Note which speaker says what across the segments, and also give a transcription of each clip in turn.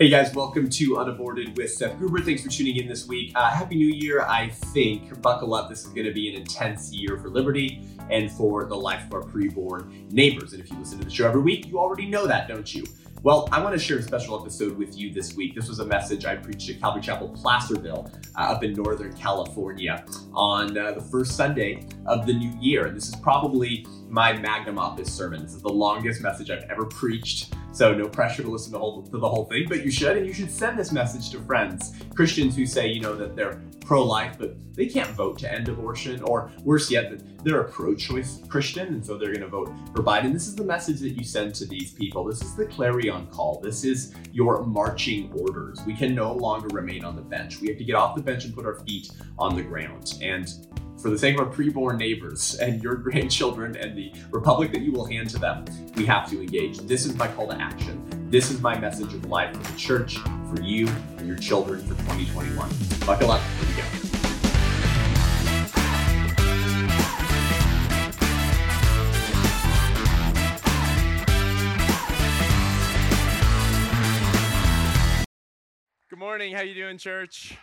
Speaker 1: Hey guys, welcome to Unaborted with Seth Gruber. Thanks for tuning in this week. Uh, Happy New Year, I think. Buckle up, this is going to be an intense year for liberty and for the life of our preborn neighbors. And if you listen to the show every week, you already know that, don't you? Well, I want to share a special episode with you this week. This was a message I preached at Calvary Chapel Placerville uh, up in Northern California on uh, the first Sunday of the new year. And this is probably my magnum opus sermon. This is the longest message I've ever preached. So no pressure to listen to, whole, to the whole thing, but you should, and you should send this message to friends, Christians who say, you know, that they're pro-life, but they can't vote to end abortion, or worse yet, that they're a pro-choice Christian, and so they're going to vote for Biden. This is the message that you send to these people. This is the clarion call. This is your marching orders. We can no longer remain on the bench. We have to get off the bench and put our feet on the ground. And for the sake of our preborn neighbors and your grandchildren and the republic that you will hand to them, we have to engage. This is my call to action. This is my message of life for the church, for you, and your children for 2021. Buckle up. Here we go.
Speaker 2: Good morning. How you doing, church?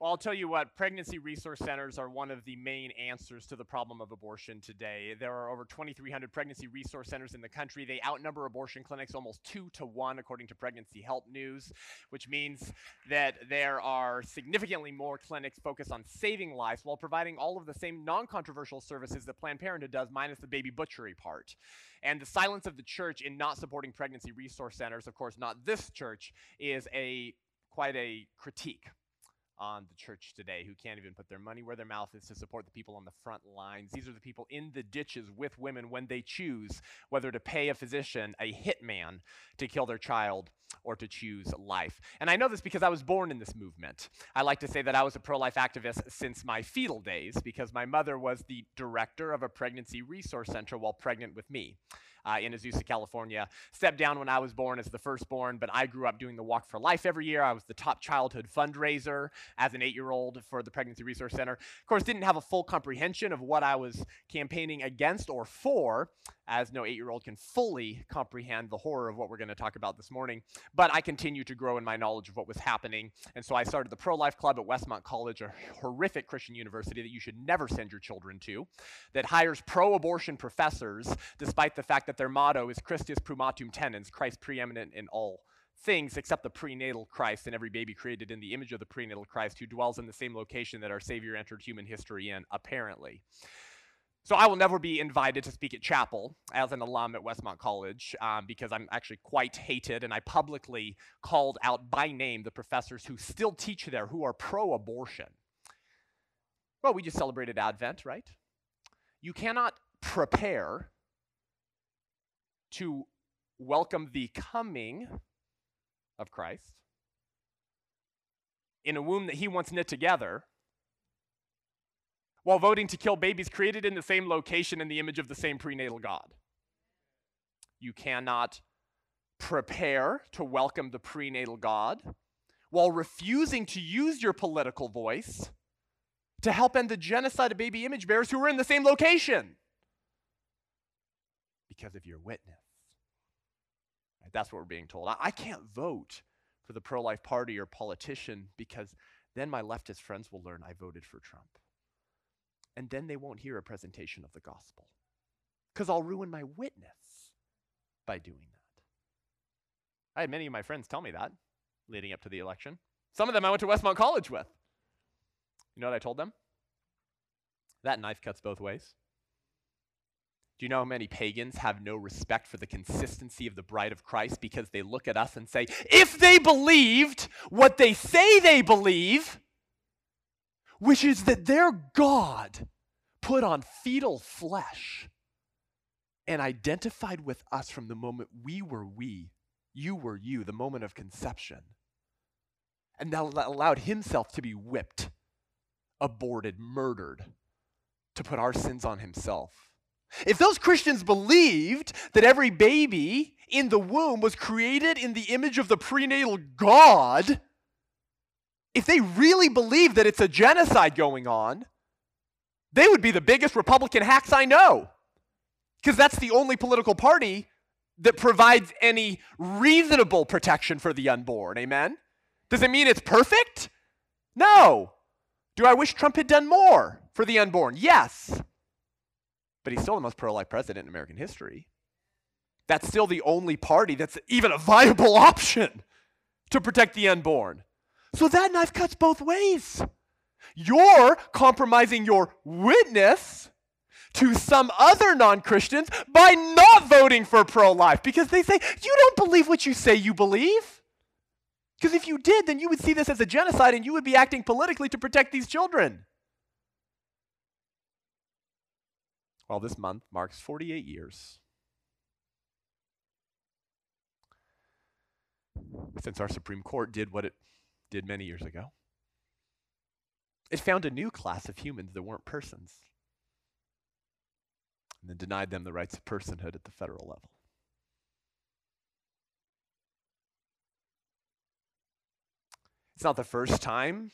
Speaker 2: Well, I'll tell you what, pregnancy resource centers are one of the main answers to the problem of abortion today. There are over 2,300 pregnancy resource centers in the country. They outnumber abortion clinics almost two to one, according to Pregnancy Help News, which means that there are significantly more clinics focused on saving lives while providing all of the same non controversial services that Planned Parenthood does, minus the baby butchery part. And the silence of the church in not supporting pregnancy resource centers, of course, not this church, is a quite a critique on the church today who can't even put their money where their mouth is to support the people on the front lines. These are the people in the ditches with women when they choose whether to pay a physician, a hitman, to kill their child or to choose life. And I know this because I was born in this movement. I like to say that I was a pro life activist since my fetal days because my mother was the director of a pregnancy resource center while pregnant with me uh, in Azusa, California. Stepped down when I was born as the firstborn, but I grew up doing the Walk for Life every year. I was the top childhood fundraiser as an eight year old for the Pregnancy Resource Center. Of course, didn't have a full comprehension of what I was campaigning against or for, as no eight year old can fully comprehend the horror of what we're going to talk about this morning. But I continued to grow in my knowledge of what was happening. And so I started the Pro Life Club at Westmont College, a horrific Christian university that you should never send your children to, that hires pro abortion professors, despite the fact that their motto is Christus primatum tenens, Christ preeminent in all things except the prenatal Christ and every baby created in the image of the prenatal Christ who dwells in the same location that our Savior entered human history in, apparently. So I will never be invited to speak at chapel as an alum at Westmont College um, because I'm actually quite hated, and I publicly called out by name the professors who still teach there who are pro-abortion. Well, we just celebrated Advent, right? You cannot prepare to welcome the coming of Christ in a womb that he once knit together while voting to kill babies created in the same location in the image of the same prenatal God. You cannot prepare to welcome the prenatal God while refusing to use your political voice to help end the genocide of baby image bearers who are in the same location because of your witness. That's what we're being told. I can't vote for the pro life party or politician because then my leftist friends will learn I voted for Trump and then they won't hear a presentation of the gospel. Because I'll ruin my witness by doing that. I had many of my friends tell me that leading up to the election. Some of them I went to Westmont College with. You know what I told them? That knife cuts both ways. Do you know how many pagans have no respect for the consistency of the bride of Christ because they look at us and say, if they believed what they say they believe, which is that their God put on fetal flesh and identified with us from the moment we were we, you were you, the moment of conception, and now allowed himself to be whipped, aborted, murdered, to put our sins on himself. If those Christians believed that every baby in the womb was created in the image of the prenatal God, if they really believe that it's a genocide going on, they would be the biggest Republican hacks I know. Because that's the only political party that provides any reasonable protection for the unborn. Amen? Does it mean it's perfect? No. Do I wish Trump had done more for the unborn? Yes. But he's still the most pro life president in American history. That's still the only party that's even a viable option to protect the unborn. So that knife cuts both ways. You're compromising your witness to some other non Christians by not voting for pro life because they say, You don't believe what you say you believe. Because if you did, then you would see this as a genocide and you would be acting politically to protect these children. Well, this month marks 48 years since our Supreme Court did what it did many years ago. It found a new class of humans that weren't persons and then denied them the rights of personhood at the federal level. It's not the first time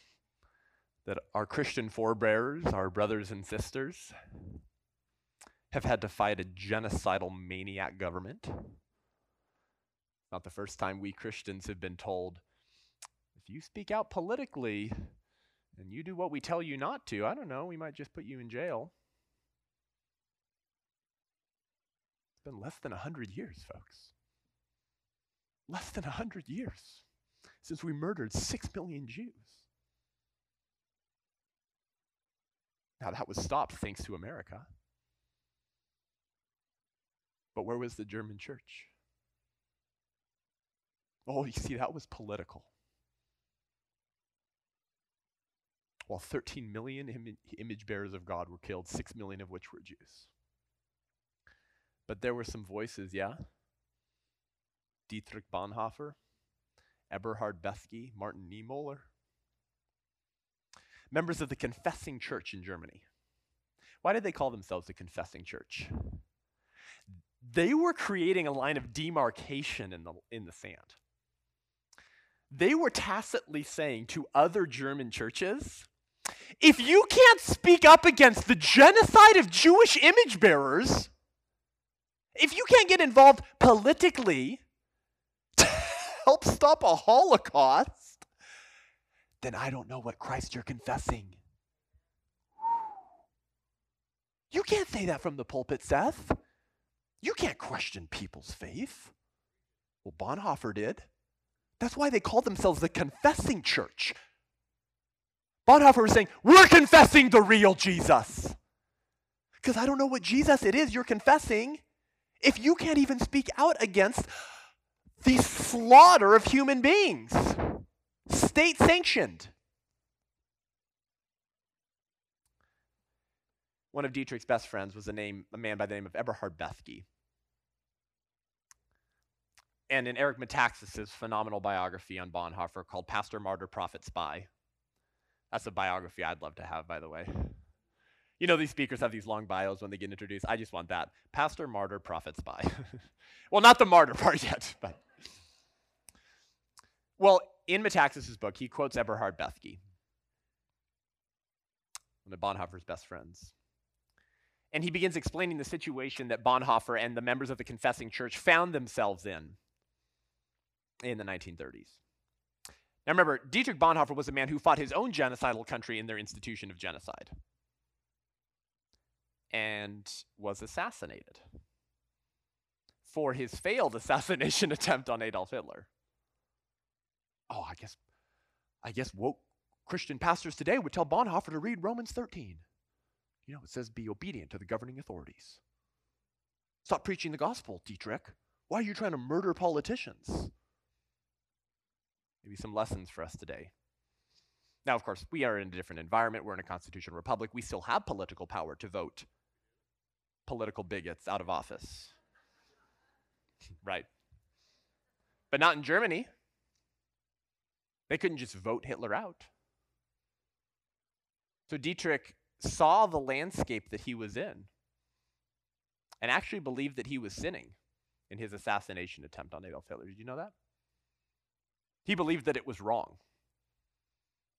Speaker 2: that our Christian forebears, our brothers and sisters, have had to fight a genocidal maniac government. Not the first time we Christians have been told if you speak out politically and you do what we tell you not to, I don't know, we might just put you in jail. It's been less than 100 years, folks. Less than 100 years since we murdered 6 million Jews. Now, that was stopped thanks to America. But where was the German church? Oh, you see, that was political. While 13 million Im- image bearers of God were killed, 6 million of which were Jews. But there were some voices, yeah? Dietrich Bonhoeffer, Eberhard Bethge, Martin Niemöller, members of the Confessing Church in Germany. Why did they call themselves the Confessing Church? They were creating a line of demarcation in the, in the sand. They were tacitly saying to other German churches if you can't speak up against the genocide of Jewish image bearers, if you can't get involved politically to help stop a Holocaust, then I don't know what Christ you're confessing. You can't say that from the pulpit, Seth. You can't question people's faith. Well, Bonhoeffer did. That's why they called themselves the confessing church. Bonhoeffer was saying, We're confessing the real Jesus. Because I don't know what Jesus it is you're confessing if you can't even speak out against the slaughter of human beings, state sanctioned. One of Dietrich's best friends was a, name, a man by the name of Eberhard Bethge. And in Eric Metaxas's phenomenal biography on Bonhoeffer called Pastor, Martyr, Prophet, Spy. That's a biography I'd love to have, by the way. You know, these speakers have these long bios when they get introduced. I just want that. Pastor, martyr, prophet, spy. well, not the martyr part yet, but. Well, in Metaxas's book, he quotes Eberhard Bethge, one of Bonhoeffer's best friends. And he begins explaining the situation that Bonhoeffer and the members of the Confessing Church found themselves in in the 1930s. Now remember, Dietrich Bonhoeffer was a man who fought his own genocidal country in their institution of genocide and was assassinated for his failed assassination attempt on Adolf Hitler. Oh, I guess I guess woke Christian pastors today would tell Bonhoeffer to read Romans 13. You know, it says be obedient to the governing authorities. Stop preaching the gospel, Dietrich. Why are you trying to murder politicians? Maybe some lessons for us today. Now, of course, we are in a different environment. We're in a constitutional republic. We still have political power to vote political bigots out of office. right. But not in Germany. They couldn't just vote Hitler out. So Dietrich saw the landscape that he was in and actually believed that he was sinning in his assassination attempt on Adolf Hitler. Did you know that? He believed that it was wrong.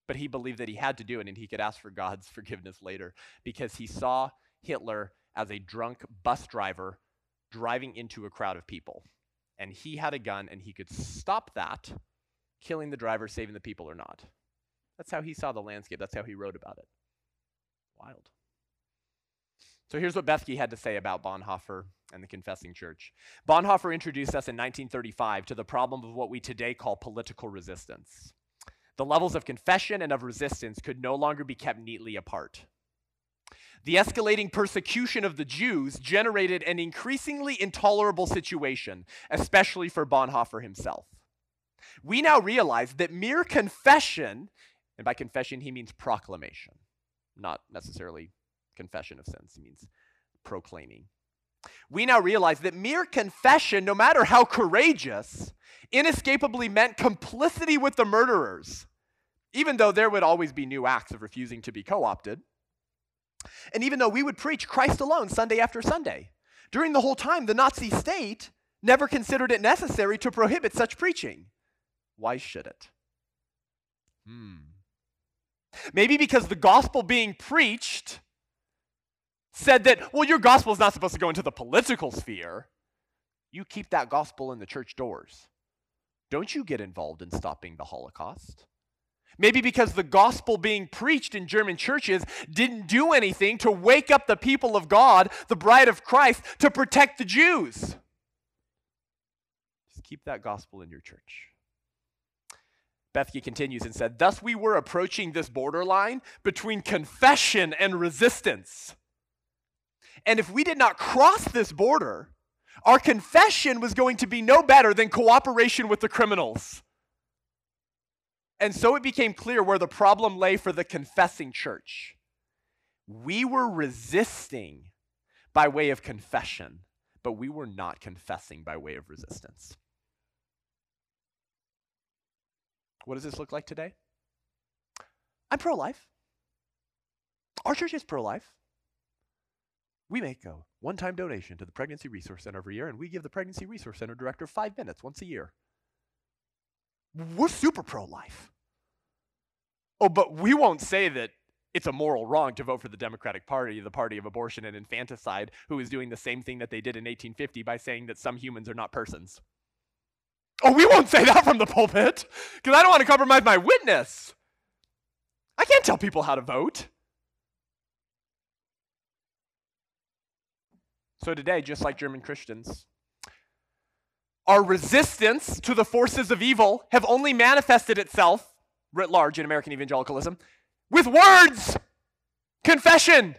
Speaker 2: But he believed that he had to do it and he could ask for God's forgiveness later because he saw Hitler as a drunk bus driver driving into a crowd of people. and he had a gun and he could stop that, killing the driver, saving the people or not. That's how he saw the landscape. That's how he wrote about it. Wild. So here's what Bethge had to say about Bonhoeffer and the Confessing Church. Bonhoeffer introduced us in 1935 to the problem of what we today call political resistance. The levels of confession and of resistance could no longer be kept neatly apart. The escalating persecution of the Jews generated an increasingly intolerable situation, especially for Bonhoeffer himself. We now realize that mere confession, and by confession he means proclamation, not necessarily confession of sins, means proclaiming. We now realize that mere confession, no matter how courageous, inescapably meant complicity with the murderers, even though there would always be new acts of refusing to be co opted. And even though we would preach Christ alone Sunday after Sunday, during the whole time, the Nazi state never considered it necessary to prohibit such preaching. Why should it? Hmm. Maybe because the gospel being preached said that, well, your gospel is not supposed to go into the political sphere. You keep that gospel in the church doors. Don't you get involved in stopping the Holocaust? Maybe because the gospel being preached in German churches didn't do anything to wake up the people of God, the bride of Christ, to protect the Jews. Just keep that gospel in your church. Bethge continues and said, Thus we were approaching this borderline between confession and resistance. And if we did not cross this border, our confession was going to be no better than cooperation with the criminals. And so it became clear where the problem lay for the confessing church. We were resisting by way of confession, but we were not confessing by way of resistance. What does this look like today? I'm pro life. Our church is pro life. We make a one time donation to the Pregnancy Resource Center every year, and we give the Pregnancy Resource Center director five minutes once a year. We're super pro life. Oh, but we won't say that it's a moral wrong to vote for the Democratic Party, the party of abortion and infanticide, who is doing the same thing that they did in 1850 by saying that some humans are not persons. Oh, we won't say that from the pulpit because I don't want to compromise my witness. I can't tell people how to vote. So today, just like German Christians, our resistance to the forces of evil have only manifested itself writ large in American evangelicalism with words. Confession.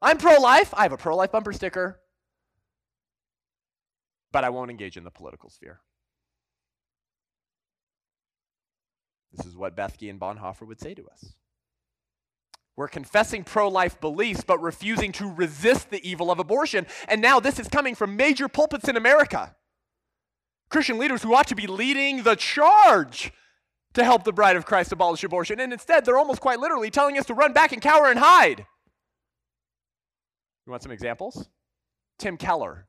Speaker 2: I'm pro life. I have a pro life bumper sticker. But I won't engage in the political sphere. This is what Bethge and Bonhoeffer would say to us. We're confessing pro life beliefs, but refusing to resist the evil of abortion. And now this is coming from major pulpits in America. Christian leaders who ought to be leading the charge to help the bride of Christ abolish abortion. And instead, they're almost quite literally telling us to run back and cower and hide. You want some examples? Tim Keller,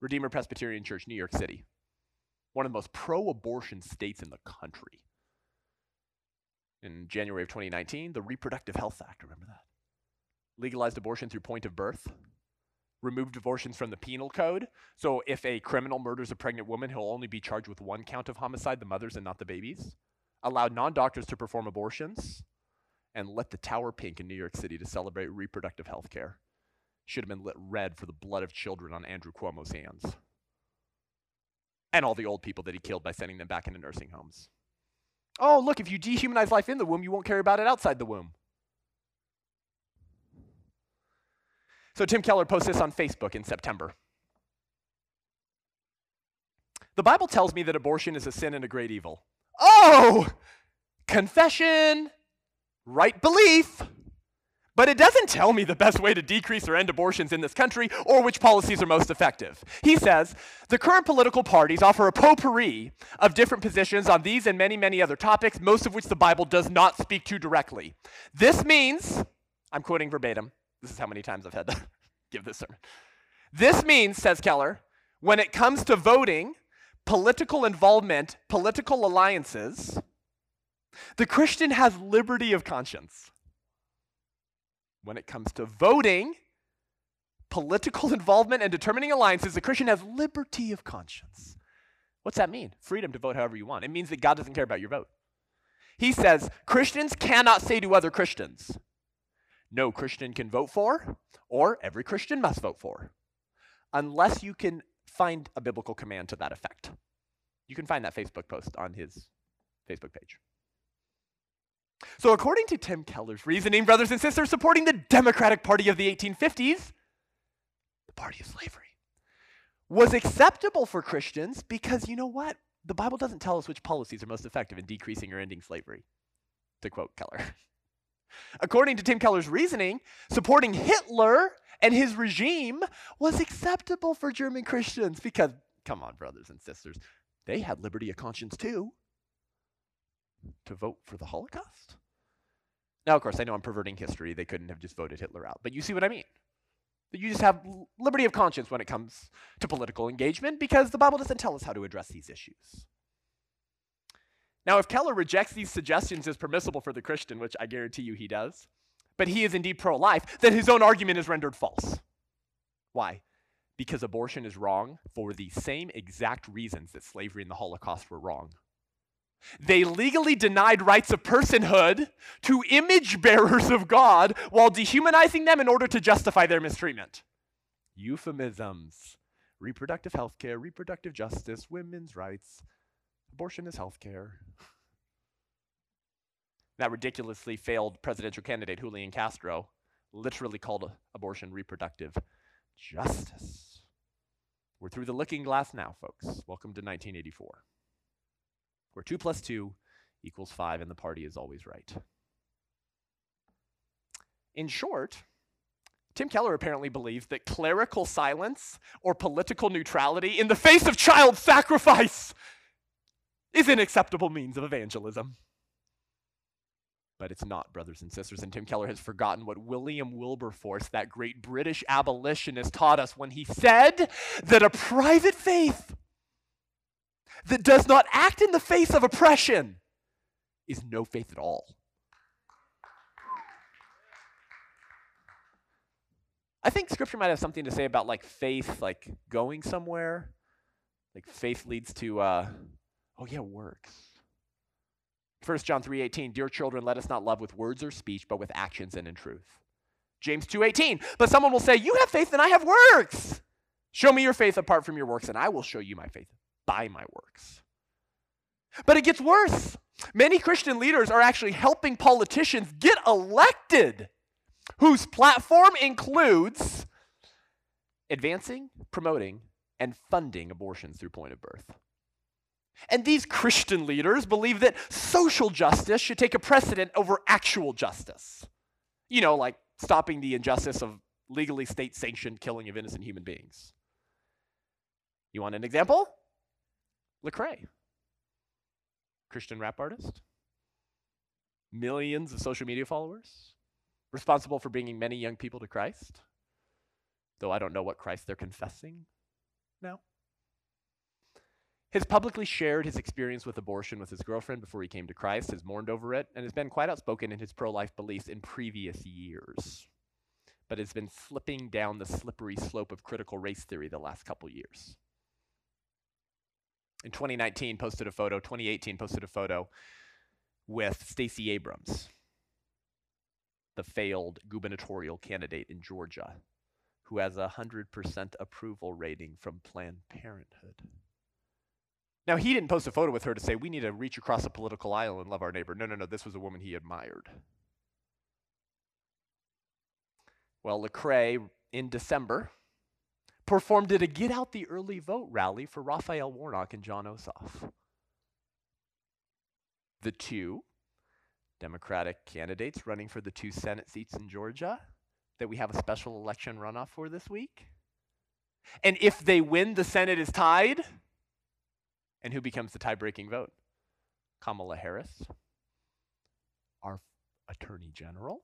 Speaker 2: Redeemer Presbyterian Church, New York City, one of the most pro abortion states in the country. In January of 2019, the Reproductive Health Act, remember that? Legalized abortion through point of birth removed abortions from the penal code. So if a criminal murders a pregnant woman, he'll only be charged with one count of homicide, the mothers and not the babies. Allowed non doctors to perform abortions, and let the Tower Pink in New York City to celebrate reproductive health care. Should have been lit red for the blood of children on Andrew Cuomo's hands. And all the old people that he killed by sending them back into nursing homes. Oh, look, if you dehumanize life in the womb, you won't care about it outside the womb. So Tim Keller posts this on Facebook in September. The Bible tells me that abortion is a sin and a great evil. Oh, confession, right belief. But it doesn't tell me the best way to decrease or end abortions in this country or which policies are most effective. He says the current political parties offer a potpourri of different positions on these and many, many other topics, most of which the Bible does not speak to directly. This means, I'm quoting verbatim, this is how many times I've had to give this sermon. This means, says Keller, when it comes to voting, political involvement, political alliances, the Christian has liberty of conscience. When it comes to voting, political involvement and determining alliances, the Christian has liberty of conscience. What's that mean? Freedom to vote however you want. It means that God doesn't care about your vote. He says Christians cannot say to other Christians, no Christian can vote for, or every Christian must vote for, unless you can find a biblical command to that effect. You can find that Facebook post on his Facebook page. So, according to Tim Keller's reasoning, brothers and sisters, supporting the Democratic Party of the 1850s, the party of slavery, was acceptable for Christians because you know what? The Bible doesn't tell us which policies are most effective in decreasing or ending slavery, to quote Keller. According to Tim Keller's reasoning, supporting Hitler and his regime was acceptable for German Christians because, come on, brothers and sisters, they had liberty of conscience too to vote for the Holocaust? Now, of course, I know I'm perverting history. They couldn't have just voted Hitler out. But you see what I mean? That you just have liberty of conscience when it comes to political engagement because the Bible doesn't tell us how to address these issues. Now, if Keller rejects these suggestions as permissible for the Christian, which I guarantee you he does, but he is indeed pro life, then his own argument is rendered false. Why? Because abortion is wrong for the same exact reasons that slavery and the Holocaust were wrong. They legally denied rights of personhood to image bearers of God while dehumanizing them in order to justify their mistreatment. Euphemisms reproductive health care, reproductive justice, women's rights, abortion is health care. That ridiculously failed presidential candidate, Julian Castro, literally called abortion reproductive justice. We're through the looking glass now, folks. Welcome to 1984 where 2 plus 2 equals 5 and the party is always right. In short, Tim Keller apparently believes that clerical silence or political neutrality in the face of child sacrifice is an acceptable means of evangelism. But it's not, brothers and sisters, and Tim Keller has forgotten what William Wilberforce, that great British abolitionist, taught us when he said that a private faith that does not act in the face of oppression is no faith at all. I think scripture might have something to say about like faith, like going somewhere. Like faith leads to, uh, oh yeah, works. 1 John 3:18, dear children, let us not love with words or speech, but with actions and in truth. James 2:18, but someone will say, you have faith and I have works. Show me your faith apart from your works, and I will show you my faith by my works. But it gets worse. Many Christian leaders are actually helping politicians get elected whose platform includes advancing, promoting, and funding abortions through point of birth. And these Christian leaders believe that social justice should take a precedent over actual justice. You know, like stopping the injustice of legally state sanctioned killing of innocent human beings. You want an example? Lecrae, Christian rap artist, millions of social media followers, responsible for bringing many young people to Christ, though I don't know what Christ they're confessing now. Has publicly shared his experience with abortion with his girlfriend before he came to Christ, has mourned over it, and has been quite outspoken in his pro life beliefs in previous years, but has been slipping down the slippery slope of critical race theory the last couple years in 2019 posted a photo, 2018 posted a photo with Stacey Abrams, the failed gubernatorial candidate in Georgia, who has a 100% approval rating from Planned Parenthood. Now, he didn't post a photo with her to say, we need to reach across a political aisle and love our neighbor. No, no, no, this was a woman he admired. Well, Lecrae, in December, performed at a Get Out the Early Vote rally for Raphael Warnock and Jon Ossoff. The two Democratic candidates running for the two Senate seats in Georgia that we have a special election runoff for this week. And if they win, the Senate is tied. And who becomes the tie breaking vote? Kamala Harris, our Attorney General.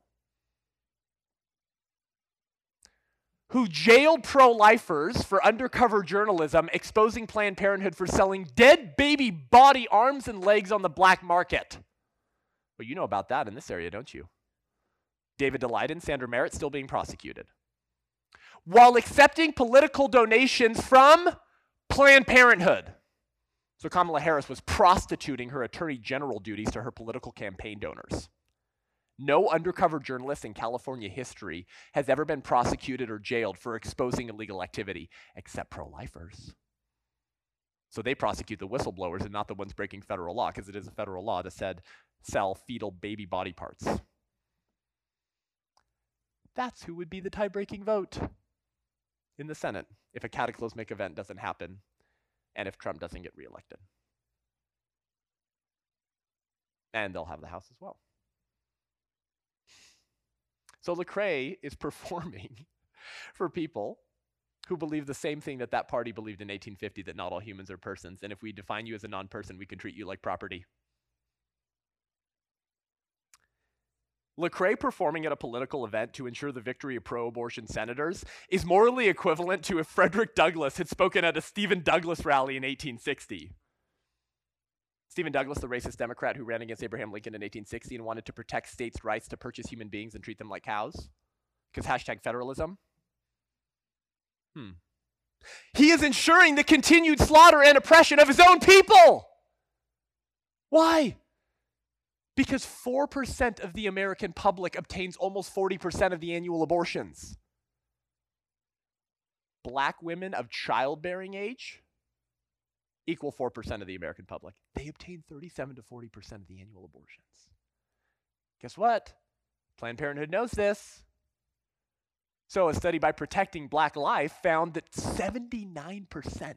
Speaker 2: Who jailed pro lifers for undercover journalism, exposing Planned Parenthood for selling dead baby body arms and legs on the black market. Well, you know about that in this area, don't you? David Daleiden, Sandra Merritt still being prosecuted. while accepting political donations from Planned Parenthood. So Kamala Harris was prostituting her attorney general duties to her political campaign donors. No undercover journalist in California history has ever been prosecuted or jailed for exposing illegal activity, except pro lifers. So they prosecute the whistleblowers and not the ones breaking federal law, because it is a federal law to said sell fetal baby body parts. That's who would be the tie breaking vote in the Senate if a cataclysmic event doesn't happen and if Trump doesn't get reelected. And they'll have the House as well. So Lecrae is performing for people who believe the same thing that that party believed in 1850 that not all humans are persons. And if we define you as a non person, we can treat you like property. Lecrae performing at a political event to ensure the victory of pro abortion senators is morally equivalent to if Frederick Douglass had spoken at a Stephen Douglas rally in 1860. Stephen Douglas, the racist Democrat who ran against Abraham Lincoln in 1860 and wanted to protect states' rights to purchase human beings and treat them like cows, because hashtag federalism. Hmm. He is ensuring the continued slaughter and oppression of his own people. Why? Because 4% of the American public obtains almost 40% of the annual abortions. Black women of childbearing age equal 4% of the American public. They obtain 37 to 40% of the annual abortions. Guess what? Planned Parenthood knows this. So, a study by Protecting Black Life found that 79%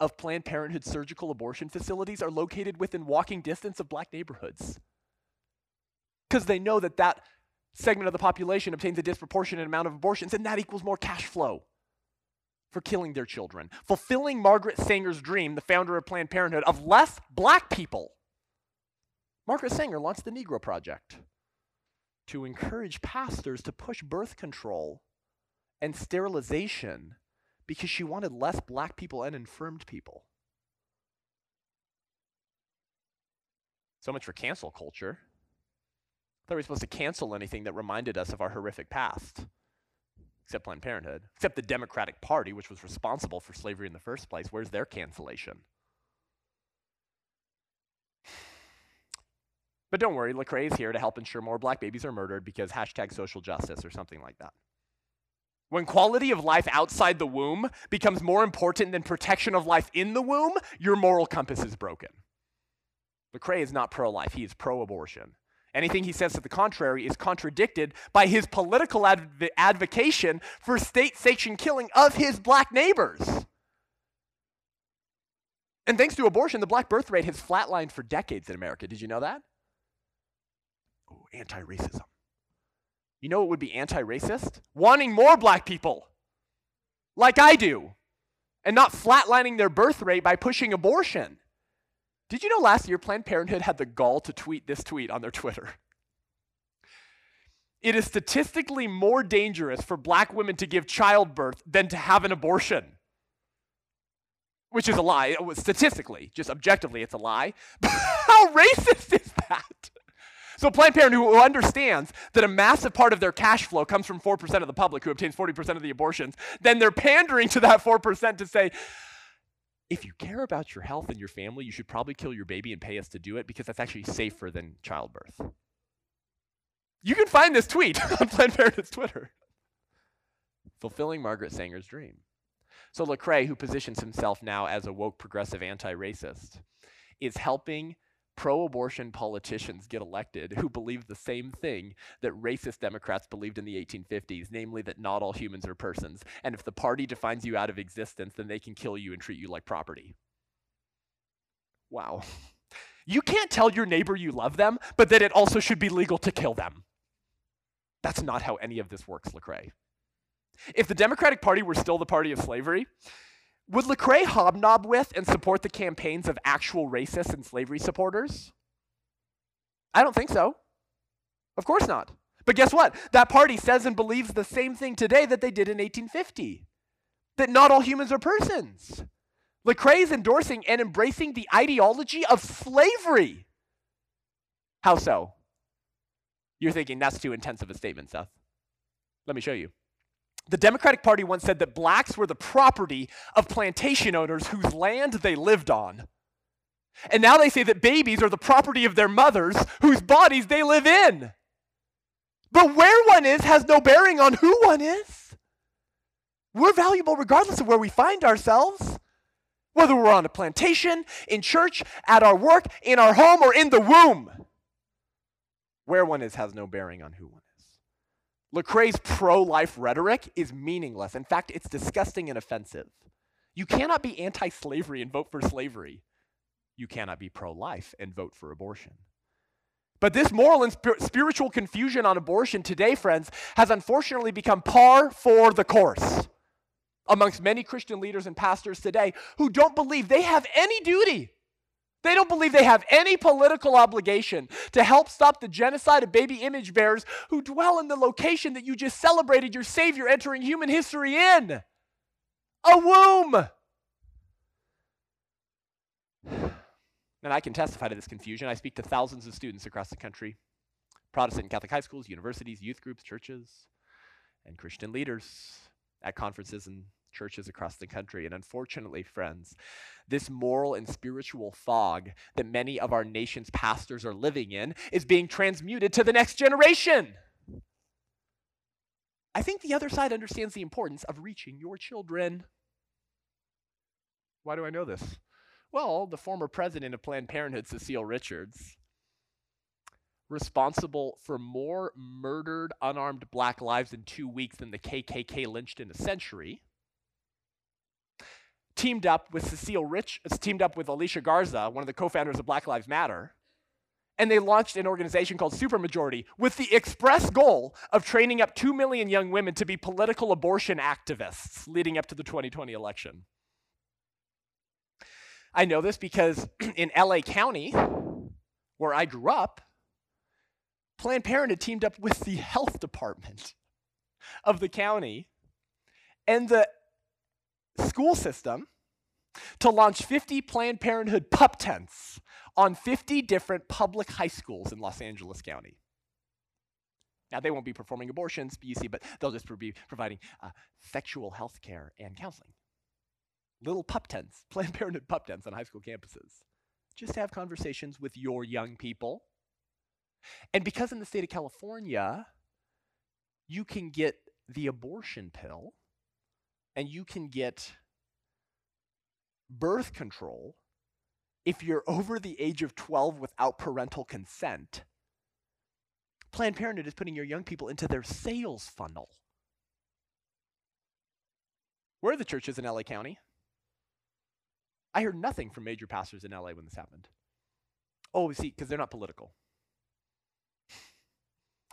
Speaker 2: of Planned Parenthood surgical abortion facilities are located within walking distance of black neighborhoods. Because they know that that segment of the population obtains a disproportionate amount of abortions, and that equals more cash flow for killing their children. Fulfilling Margaret Sanger's dream, the founder of Planned Parenthood, of less black people. Margaret Sanger launched the Negro Project to encourage pastors to push birth control and sterilization because she wanted less black people and infirmed people. So much for cancel culture. I thought we were supposed to cancel anything that reminded us of our horrific past, except Planned Parenthood, except the Democratic Party, which was responsible for slavery in the first place. Where's their cancellation? But don't worry, Lecrae is here to help ensure more black babies are murdered because hashtag social justice or something like that. When quality of life outside the womb becomes more important than protection of life in the womb, your moral compass is broken. Lecrae is not pro life, he is pro abortion. Anything he says to the contrary is contradicted by his political adv- advocation for state sanctioned killing of his black neighbors. And thanks to abortion, the black birth rate has flatlined for decades in America. Did you know that? Oh, anti racism. You know what would be anti racist? Wanting more black people, like I do, and not flatlining their birth rate by pushing abortion. Did you know last year Planned Parenthood had the gall to tweet this tweet on their Twitter? It is statistically more dangerous for black women to give childbirth than to have an abortion. Which is a lie. Statistically, just objectively, it's a lie. How racist is that? So Planned Parenthood, who understands that a massive part of their cash flow comes from 4% of the public who obtains 40% of the abortions, then they're pandering to that 4% to say, if you care about your health and your family, you should probably kill your baby and pay us to do it because that's actually safer than childbirth. You can find this tweet on Planned Parenthood's Twitter. Fulfilling Margaret Sanger's dream. So Lecrae, who positions himself now as a woke progressive anti-racist, is helping pro-abortion politicians get elected who believe the same thing that racist Democrats believed in the 1850s, namely that not all humans are persons, and if the party defines you out of existence, then they can kill you and treat you like property. Wow. You can't tell your neighbor you love them, but that it also should be legal to kill them. That's not how any of this works, Lecrae. If the Democratic Party were still the party of slavery, would Lecrae hobnob with and support the campaigns of actual racists and slavery supporters? I don't think so. Of course not. But guess what? That party says and believes the same thing today that they did in 1850 that not all humans are persons. Lecrae is endorsing and embracing the ideology of slavery. How so? You're thinking that's too intense of a statement, Seth. Let me show you. The Democratic Party once said that blacks were the property of plantation owners whose land they lived on. And now they say that babies are the property of their mothers whose bodies they live in. But where one is has no bearing on who one is. We're valuable regardless of where we find ourselves. Whether we're on a plantation, in church, at our work, in our home, or in the womb. Where one is has no bearing on who one is. Lecrae's pro life rhetoric is meaningless. In fact, it's disgusting and offensive. You cannot be anti slavery and vote for slavery. You cannot be pro life and vote for abortion. But this moral and sp- spiritual confusion on abortion today, friends, has unfortunately become par for the course amongst many Christian leaders and pastors today who don't believe they have any duty. They don't believe they have any political obligation to help stop the genocide of baby image bearers who dwell in the location that you just celebrated your Savior entering human history in a womb. And I can testify to this confusion. I speak to thousands of students across the country Protestant and Catholic high schools, universities, youth groups, churches, and Christian leaders at conferences and churches across the country. And unfortunately, friends, this moral and spiritual fog that many of our nation's pastors are living in is being transmuted to the next generation. I think the other side understands the importance of reaching your children. Why do I know this? Well, the former president of Planned Parenthood, Cecile Richards, responsible for more murdered unarmed black lives in two weeks than the KKK lynched in a century, teamed up with Cecile Rich, uh, teamed up with Alicia Garza, one of the co-founders of Black Lives Matter, and they launched an organization called Supermajority with the express goal of training up 2 million young women to be political abortion activists leading up to the 2020 election. I know this because in LA County, where I grew up, Planned Parenthood teamed up with the health department of the county and the school system to launch 50 Planned Parenthood pup tents on 50 different public high schools in Los Angeles County. Now, they won't be performing abortions, you see, but they'll just be providing uh, sexual health care and counseling. Little pup tents, Planned Parenthood pup tents on high school campuses. Just to have conversations with your young people and because in the state of California, you can get the abortion pill and you can get birth control if you're over the age of 12 without parental consent. Planned Parenthood is putting your young people into their sales funnel. Where are the churches in LA County? I heard nothing from major pastors in LA when this happened. Oh, see, because they're not political.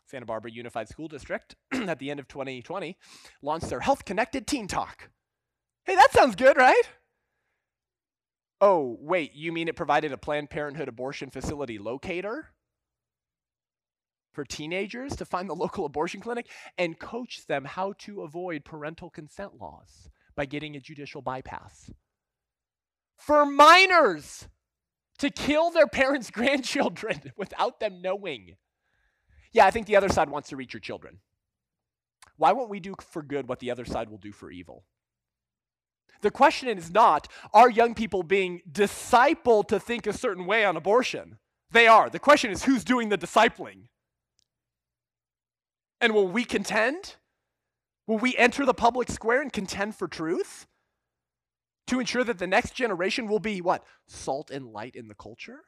Speaker 2: Santa Barbara Unified School District at the end of 2020 launched their Health Connected Teen Talk. Hey, that sounds good, right? Oh, wait, you mean it provided a Planned Parenthood abortion facility locator for teenagers to find the local abortion clinic and coach them how to avoid parental consent laws by getting a judicial bypass? For minors to kill their parents' grandchildren without them knowing. Yeah, I think the other side wants to reach your children. Why won't we do for good what the other side will do for evil? The question is not, are young people being discipled to think a certain way on abortion? They are. The question is, who's doing the discipling? And will we contend? Will we enter the public square and contend for truth? To ensure that the next generation will be what? Salt and light in the culture?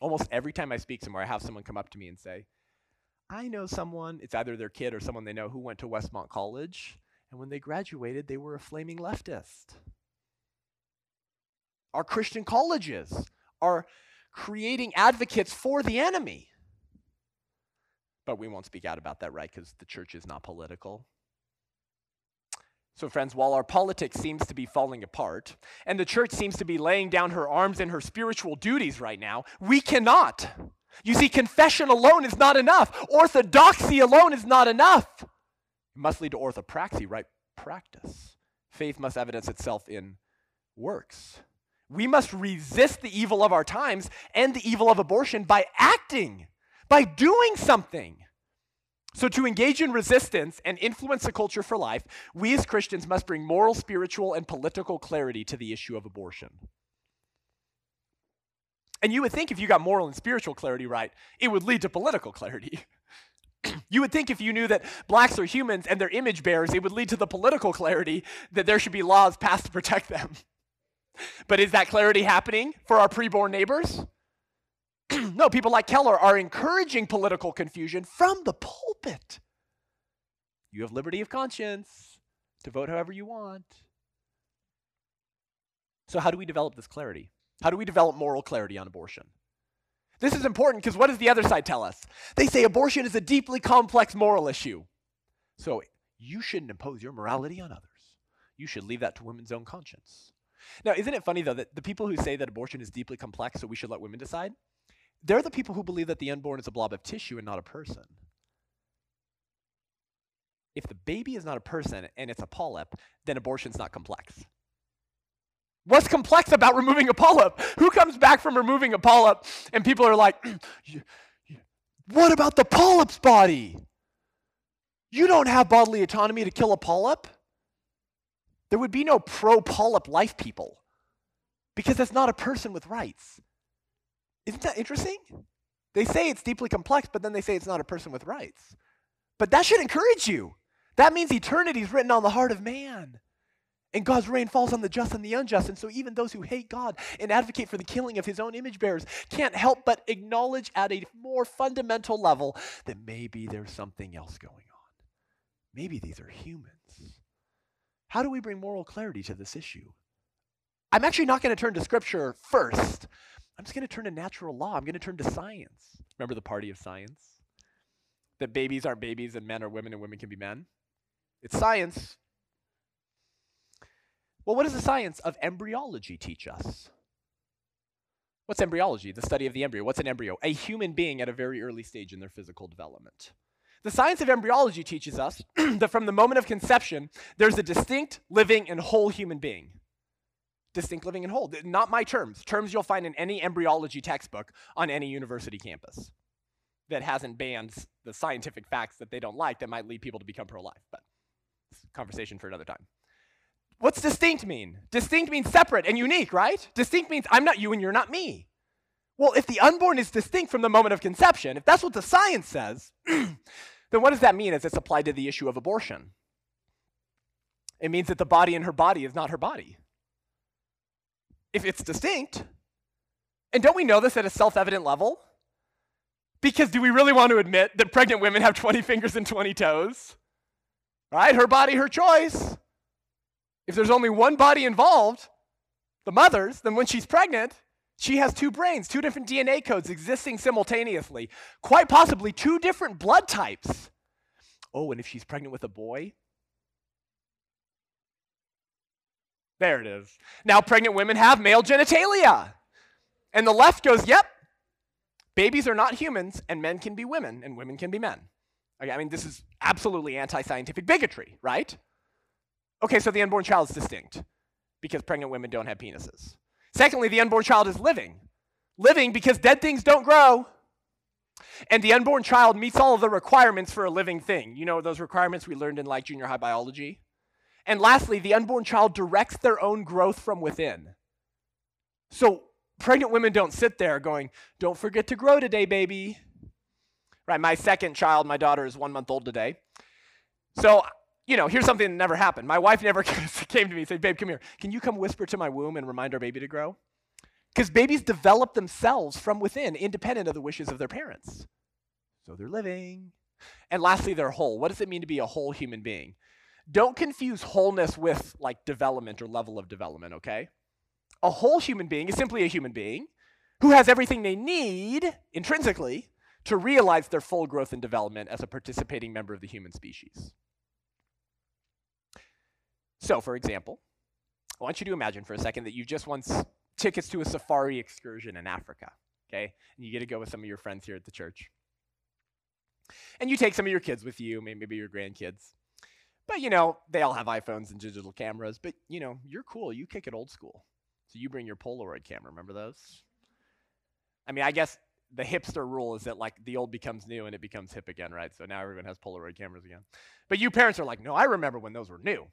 Speaker 2: Almost every time I speak somewhere, I have someone come up to me and say, I know someone, it's either their kid or someone they know who went to Westmont College, and when they graduated, they were a flaming leftist. Our Christian colleges are creating advocates for the enemy. But we won't speak out about that, right? Because the church is not political. So, friends, while our politics seems to be falling apart and the church seems to be laying down her arms in her spiritual duties right now, we cannot. You see, confession alone is not enough, orthodoxy alone is not enough. It must lead to orthopraxy, right? Practice. Faith must evidence itself in works. We must resist the evil of our times and the evil of abortion by acting, by doing something. So, to engage in resistance and influence the culture for life, we as Christians must bring moral, spiritual, and political clarity to the issue of abortion. And you would think if you got moral and spiritual clarity right, it would lead to political clarity. you would think if you knew that blacks are humans and they're image bearers, it would lead to the political clarity that there should be laws passed to protect them. but is that clarity happening for our preborn neighbors? no, people like Keller are encouraging political confusion from the pulpit. You have liberty of conscience to vote however you want. So, how do we develop this clarity? How do we develop moral clarity on abortion? This is important because what does the other side tell us? They say abortion is a deeply complex moral issue. So, you shouldn't impose your morality on others. You should leave that to women's own conscience. Now, isn't it funny, though, that the people who say that abortion is deeply complex, so we should let women decide, they're the people who believe that the unborn is a blob of tissue and not a person. If the baby is not a person and it's a polyp, then abortion's not complex. What's complex about removing a polyp? Who comes back from removing a polyp and people are like, what about the polyp's body? You don't have bodily autonomy to kill a polyp? There would be no pro polyp life people because that's not a person with rights. Isn't that interesting? They say it's deeply complex, but then they say it's not a person with rights. But that should encourage you. That means eternity is written on the heart of man. And God's rain falls on the just and the unjust. And so even those who hate God and advocate for the killing of his own image bearers can't help but acknowledge at a more fundamental level that maybe there's something else going on. Maybe these are humans. How do we bring moral clarity to this issue? I'm actually not going to turn to scripture first. I'm just going to turn to natural law. I'm going to turn to science. Remember the party of science? That babies aren't babies and men are women and women can be men? It's science. Well, what does the science of embryology teach us? What's embryology? The study of the embryo. What's an embryo? A human being at a very early stage in their physical development. The science of embryology teaches us that from the moment of conception, there's a distinct, living, and whole human being distinct living and whole. Not my terms. Terms you'll find in any embryology textbook on any university campus that hasn't banned the scientific facts that they don't like that might lead people to become pro life. But conversation for another time. What's distinct mean? Distinct means separate and unique, right? Distinct means I'm not you and you're not me. Well, if the unborn is distinct from the moment of conception, if that's what the science says, then what does that mean as it's applied to the issue of abortion? It means that the body in her body is not her body if it's distinct. And don't we know this at a self evident level? Because do we really want to admit that pregnant women have 20 fingers and 20 toes? Right? Her body, her choice. If there's only one body involved, the mother's, then when she's pregnant, she has two brains, two different DNA codes existing simultaneously, quite possibly two different blood types. Oh, and if she's pregnant with a boy, There it is. Now, pregnant women have male genitalia. And the left goes, yep, babies are not humans, and men can be women, and women can be men. Okay, I mean, this is absolutely anti scientific bigotry, right? Okay, so the unborn child is distinct because pregnant women don't have penises. Secondly, the unborn child is living. Living because dead things don't grow. And the unborn child meets all of the requirements for a living thing. You know those requirements we learned in like junior high biology? And lastly, the unborn child directs their own growth from within. So pregnant women don't sit there going, Don't forget to grow today, baby. Right, my second child, my daughter, is one month old today. So, you know, here's something that never happened. My wife never came to me and said, Babe, come here. Can you come whisper to my womb and remind our baby to grow? Because babies develop themselves from within, independent of the wishes of their parents. So they're living. And lastly, they're whole. What does it mean to be a whole human being? Don't confuse wholeness with like development or level of development, okay? A whole human being is simply a human being who has everything they need intrinsically to realize their full growth and development as a participating member of the human species. So, for example, I want you to imagine for a second that you just won tickets to a safari excursion in Africa, okay? And you get to go with some of your friends here at the church. And you take some of your kids with you, maybe your grandkids. But you know, they all have iPhones and digital cameras. But you know, you're cool. You kick it old school. So you bring your Polaroid camera. Remember those? I mean, I guess the hipster rule is that like the old becomes new and it becomes hip again, right? So now everyone has Polaroid cameras again. But you parents are like, no, I remember when those were new.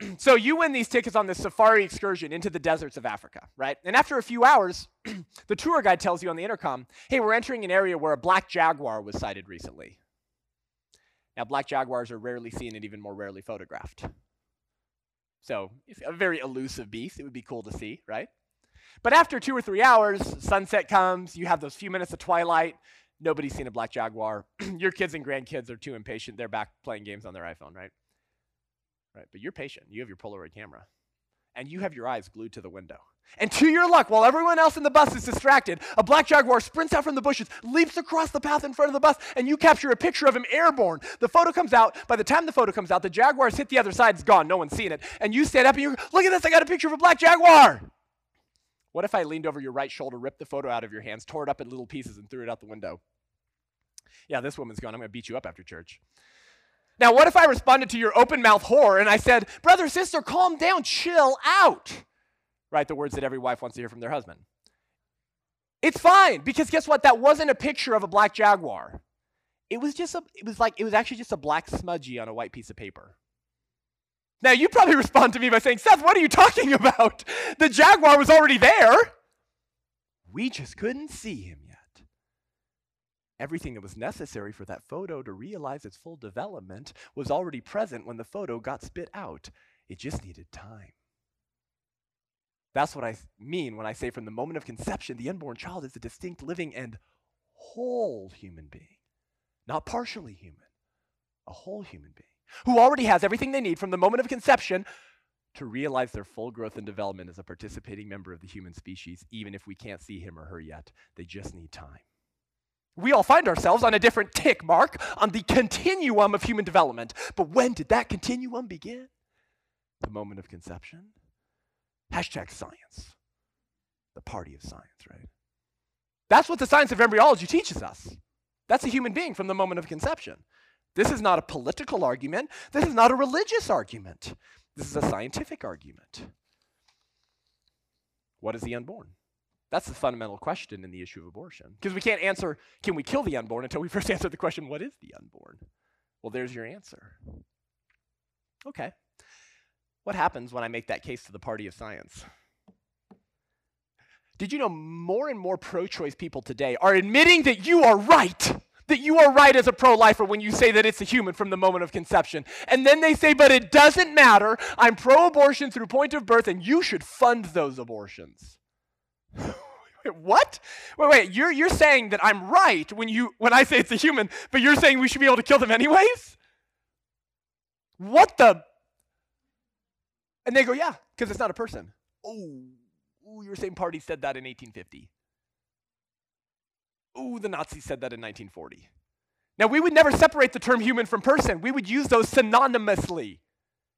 Speaker 2: so you win these tickets on this safari excursion into the deserts of Africa, right? And after a few hours, the tour guide tells you on the intercom, hey, we're entering an area where a black jaguar was sighted recently. Now, black jaguars are rarely seen and even more rarely photographed. So, it's a very elusive beast. It would be cool to see, right? But after two or three hours, sunset comes, you have those few minutes of twilight, nobody's seen a black jaguar. Your kids and grandkids are too impatient. They're back playing games on their iPhone, right? Right, but you're patient. You have your Polaroid camera. And you have your eyes glued to the window. And to your luck, while everyone else in the bus is distracted, a black jaguar sprints out from the bushes, leaps across the path in front of the bus, and you capture a picture of him airborne. The photo comes out. By the time the photo comes out, the jaguar's hit the other side, it's gone. No one's seen it. And you stand up and you look at this, I got a picture of a black jaguar. What if I leaned over your right shoulder, ripped the photo out of your hands, tore it up in little pieces, and threw it out the window? Yeah, this woman's gone. I'm going to beat you up after church. Now, what if I responded to your open mouth horror and I said, Brother, sister, calm down, chill out? Right, the words that every wife wants to hear from their husband. It's fine because guess what? That wasn't a picture of a black jaguar. It was just a, it was like, it was actually just a black smudgy on a white piece of paper. Now, you probably respond to me by saying, Seth, what are you talking about? The jaguar was already there. We just couldn't see him yet. Everything that was necessary for that photo to realize its full development was already present when the photo got spit out. It just needed time. That's what I mean when I say from the moment of conception, the unborn child is a distinct, living, and whole human being, not partially human, a whole human being who already has everything they need from the moment of conception to realize their full growth and development as a participating member of the human species, even if we can't see him or her yet. They just need time. We all find ourselves on a different tick mark on the continuum of human development. But when did that continuum begin? The moment of conception? Hashtag science. The party of science, right? That's what the science of embryology teaches us. That's a human being from the moment of conception. This is not a political argument. This is not a religious argument. This is a scientific argument. What is the unborn? That's the fundamental question in the issue of abortion. Because we can't answer, can we kill the unborn, until we first answer the question, what is the unborn? Well, there's your answer. Okay. What happens when I make that case to the party of science? Did you know more and more pro choice people today are admitting that you are right? that you are right as a pro lifer when you say that it's a human from the moment of conception. And then they say, but it doesn't matter. I'm pro abortion through point of birth, and you should fund those abortions. what? Wait, wait, you're, you're saying that I'm right when, you, when I say it's a human, but you're saying we should be able to kill them anyways? What the? And they go, yeah, because it's not a person. Oh, ooh, your same party said that in 1850. Ooh, the Nazis said that in 1940. Now, we would never separate the term human from person. We would use those synonymously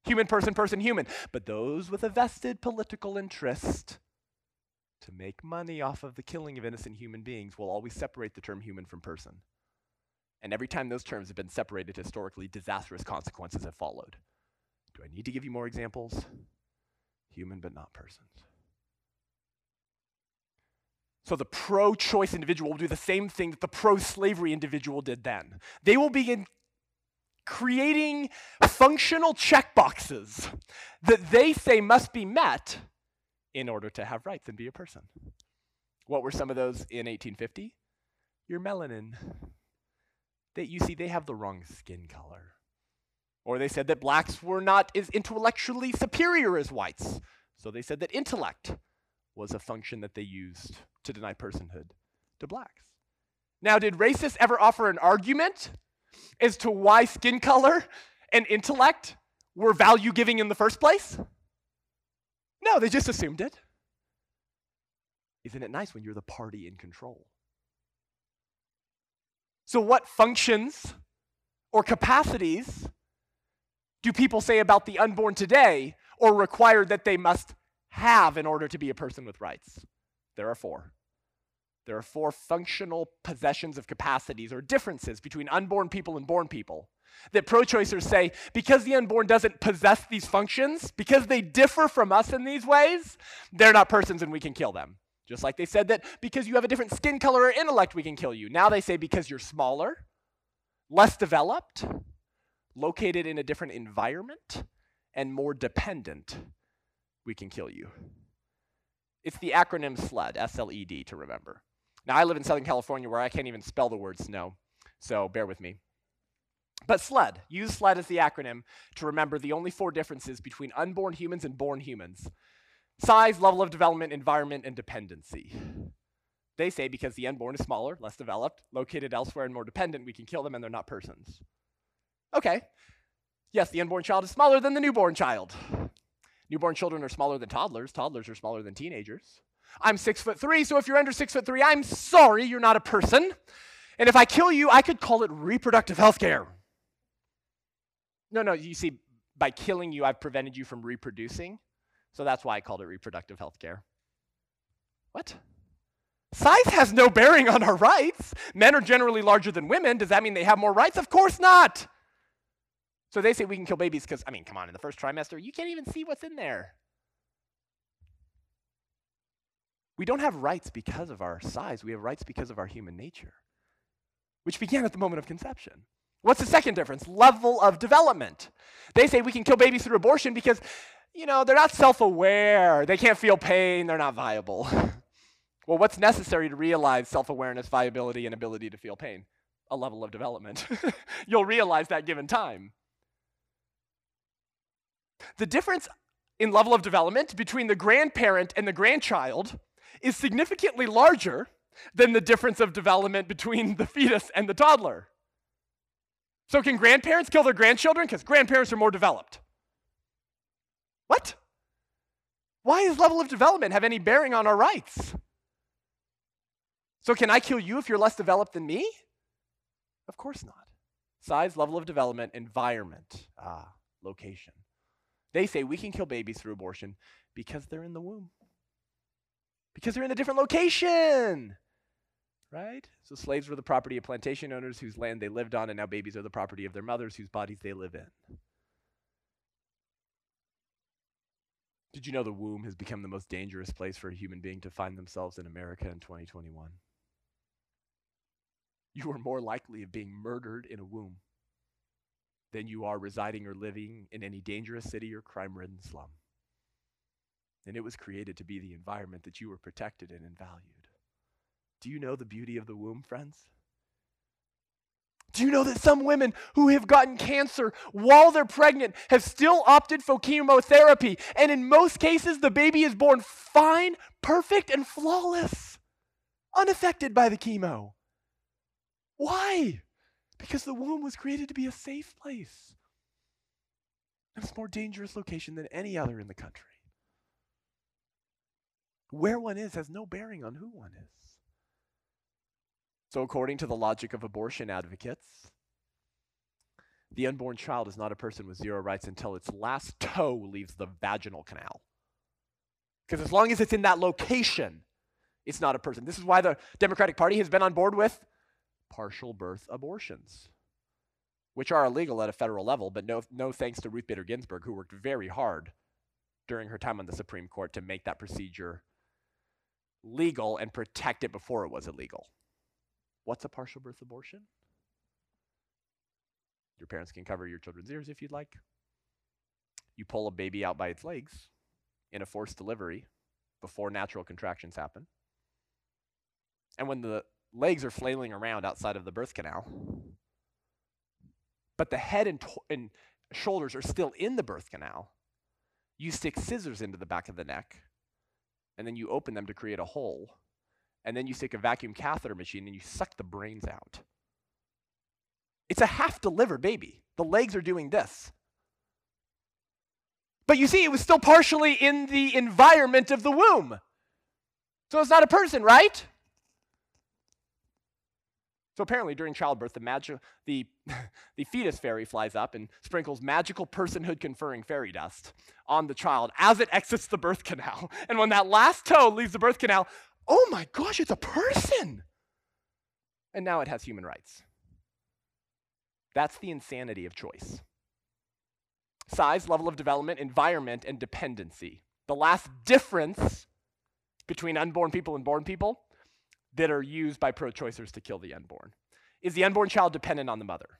Speaker 2: human, person, person, human. But those with a vested political interest to make money off of the killing of innocent human beings will always separate the term human from person. And every time those terms have been separated historically, disastrous consequences have followed. Do I need to give you more examples? Human, but not persons. So the pro choice individual will do the same thing that the pro slavery individual did then. They will begin creating functional checkboxes that they say must be met in order to have rights and be a person. What were some of those in 1850? Your melanin. That you see, they have the wrong skin color. Or they said that blacks were not as intellectually superior as whites. So they said that intellect was a function that they used to deny personhood to blacks. Now, did racists ever offer an argument as to why skin color and intellect were value giving in the first place? No, they just assumed it. Isn't it nice when you're the party in control? So, what functions or capacities do people say about the unborn today or require that they must have in order to be a person with rights? There are four. There are four functional possessions of capacities or differences between unborn people and born people. That pro choicers say because the unborn doesn't possess these functions, because they differ from us in these ways, they're not persons and we can kill them. Just like they said that because you have a different skin color or intellect, we can kill you. Now they say because you're smaller, less developed, located in a different environment, and more dependent, we can kill you. It's the acronym SLED, S L E D, to remember. Now, I live in Southern California where I can't even spell the word snow, so bear with me. But SLED, use SLED as the acronym to remember the only four differences between unborn humans and born humans size, level of development, environment, and dependency. They say because the unborn is smaller, less developed, located elsewhere, and more dependent, we can kill them and they're not persons. Okay. Yes, the unborn child is smaller than the newborn child. Newborn children are smaller than toddlers. Toddlers are smaller than teenagers. I'm six foot three, so if you're under six foot three, I'm sorry, you're not a person. And if I kill you, I could call it reproductive health care. No, no, you see, by killing you, I've prevented you from reproducing. So that's why I called it reproductive health care. What? Size has no bearing on our rights. Men are generally larger than women. Does that mean they have more rights? Of course not. So they say we can kill babies because, I mean, come on, in the first trimester, you can't even see what's in there. We don't have rights because of our size, we have rights because of our human nature, which began at the moment of conception. What's the second difference? Level of development. They say we can kill babies through abortion because, you know, they're not self aware, they can't feel pain, they're not viable. well, what's necessary to realize self awareness, viability, and ability to feel pain? A level of development. You'll realize that given time. The difference in level of development between the grandparent and the grandchild is significantly larger than the difference of development between the fetus and the toddler. So, can grandparents kill their grandchildren? Because grandparents are more developed. What? Why does level of development have any bearing on our rights? So, can I kill you if you're less developed than me? Of course not. Size, level of development, environment, ah, location. They say we can kill babies through abortion because they're in the womb, because they're in a different location. Right? So slaves were the property of plantation owners whose land they lived on, and now babies are the property of their mothers whose bodies they live in. Did you know the womb has become the most dangerous place for a human being to find themselves in America in 2021? You are more likely of being murdered in a womb than you are residing or living in any dangerous city or crime ridden slum. And it was created to be the environment that you were protected in and valued. Do you know the beauty of the womb, friends? Do you know that some women who have gotten cancer while they're pregnant have still opted for chemotherapy? And in most cases, the baby is born fine, perfect, and flawless, unaffected by the chemo. Why? Because the womb was created to be a safe place. It's a more dangerous location than any other in the country. Where one is has no bearing on who one is. So, according to the logic of abortion advocates, the unborn child is not a person with zero rights until its last toe leaves the vaginal canal. Because as long as it's in that location, it's not a person. This is why the Democratic Party has been on board with partial birth abortions, which are illegal at a federal level, but no, no thanks to Ruth Bader Ginsburg, who worked very hard during her time on the Supreme Court to make that procedure legal and protect it before it was illegal. What's a partial birth abortion? Your parents can cover your children's ears if you'd like. You pull a baby out by its legs in a forced delivery before natural contractions happen. And when the legs are flailing around outside of the birth canal, but the head and, to- and shoulders are still in the birth canal, you stick scissors into the back of the neck, and then you open them to create a hole, and then you stick a vacuum catheter machine and you suck the brains out. It's a half delivered baby. The legs are doing this. But you see, it was still partially in the environment of the womb. So it's not a person, right? So apparently, during childbirth, the, magi- the, the fetus fairy flies up and sprinkles magical personhood conferring fairy dust on the child as it exits the birth canal. And when that last toe leaves the birth canal, oh my gosh, it's a person! And now it has human rights. That's the insanity of choice. Size, level of development, environment, and dependency. The last difference between unborn people and born people that are used by pro choicers to kill the unborn. Is the unborn child dependent on the mother?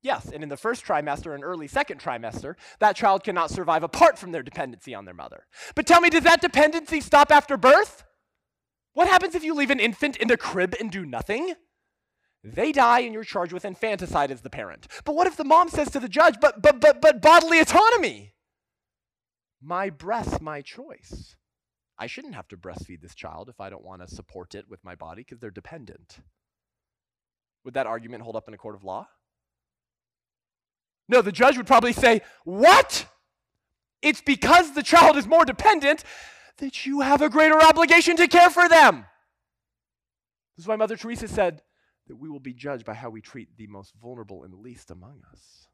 Speaker 2: Yes, and in the first trimester and early second trimester, that child cannot survive apart from their dependency on their mother. But tell me, does that dependency stop after birth? What happens if you leave an infant in the crib and do nothing? They die and you're charged with infanticide as the parent. But what if the mom says to the judge, but but but but bodily autonomy? My breath, my choice. I shouldn't have to breastfeed this child if I don't want to support it with my body because they're dependent. Would that argument hold up in a court of law? No, the judge would probably say, What? It's because the child is more dependent that you have a greater obligation to care for them. This is why Mother Teresa said that we will be judged by how we treat the most vulnerable and least among us.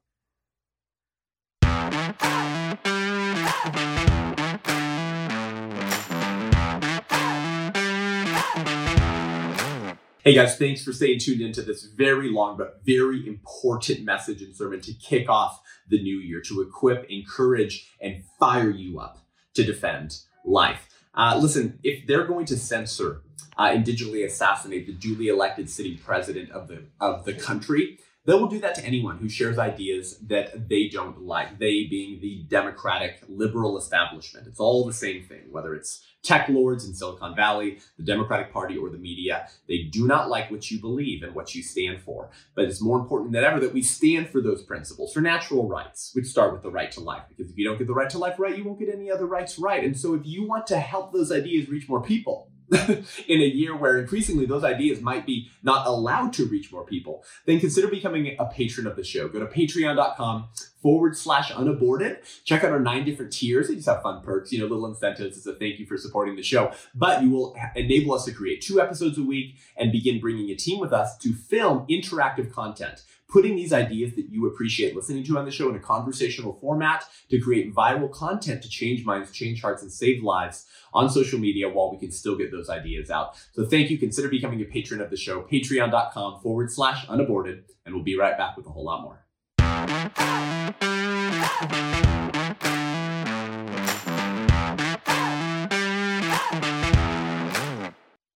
Speaker 1: Hey guys, thanks for staying tuned into this very long but very important message and sermon to kick off the new year, to equip, encourage, and fire you up to defend life. Uh, listen, if they're going to censor uh, and digitally assassinate the duly elected city president of the of the country, they will do that to anyone who shares ideas that they don't like. They being the democratic liberal establishment. It's all the same thing, whether it's tech lords in Silicon Valley, the Democratic Party, or the media. They do not like what you believe and what you stand for. But it's more important than ever that we stand for those principles, for natural rights, which start with the right to life. Because if you don't get the right to life right, you won't get any other rights right. And so if you want to help those ideas reach more people, in a year where increasingly those ideas might be not allowed to reach more people, then consider becoming a patron of the show. Go to patreon.com forward slash unaborted. Check out our nine different tiers. They just have fun perks, you know, little incentives as a thank you for supporting the show. But you will enable us to create two episodes a week and begin bringing a team with us to film interactive content putting these ideas that you appreciate listening to on the show in a conversational format to create viral content to change minds, change hearts, and save lives on social media while we can still get those ideas out. So thank you. Consider becoming a patron of the show, patreon.com forward slash unaborted, and we'll be right back with a whole lot more.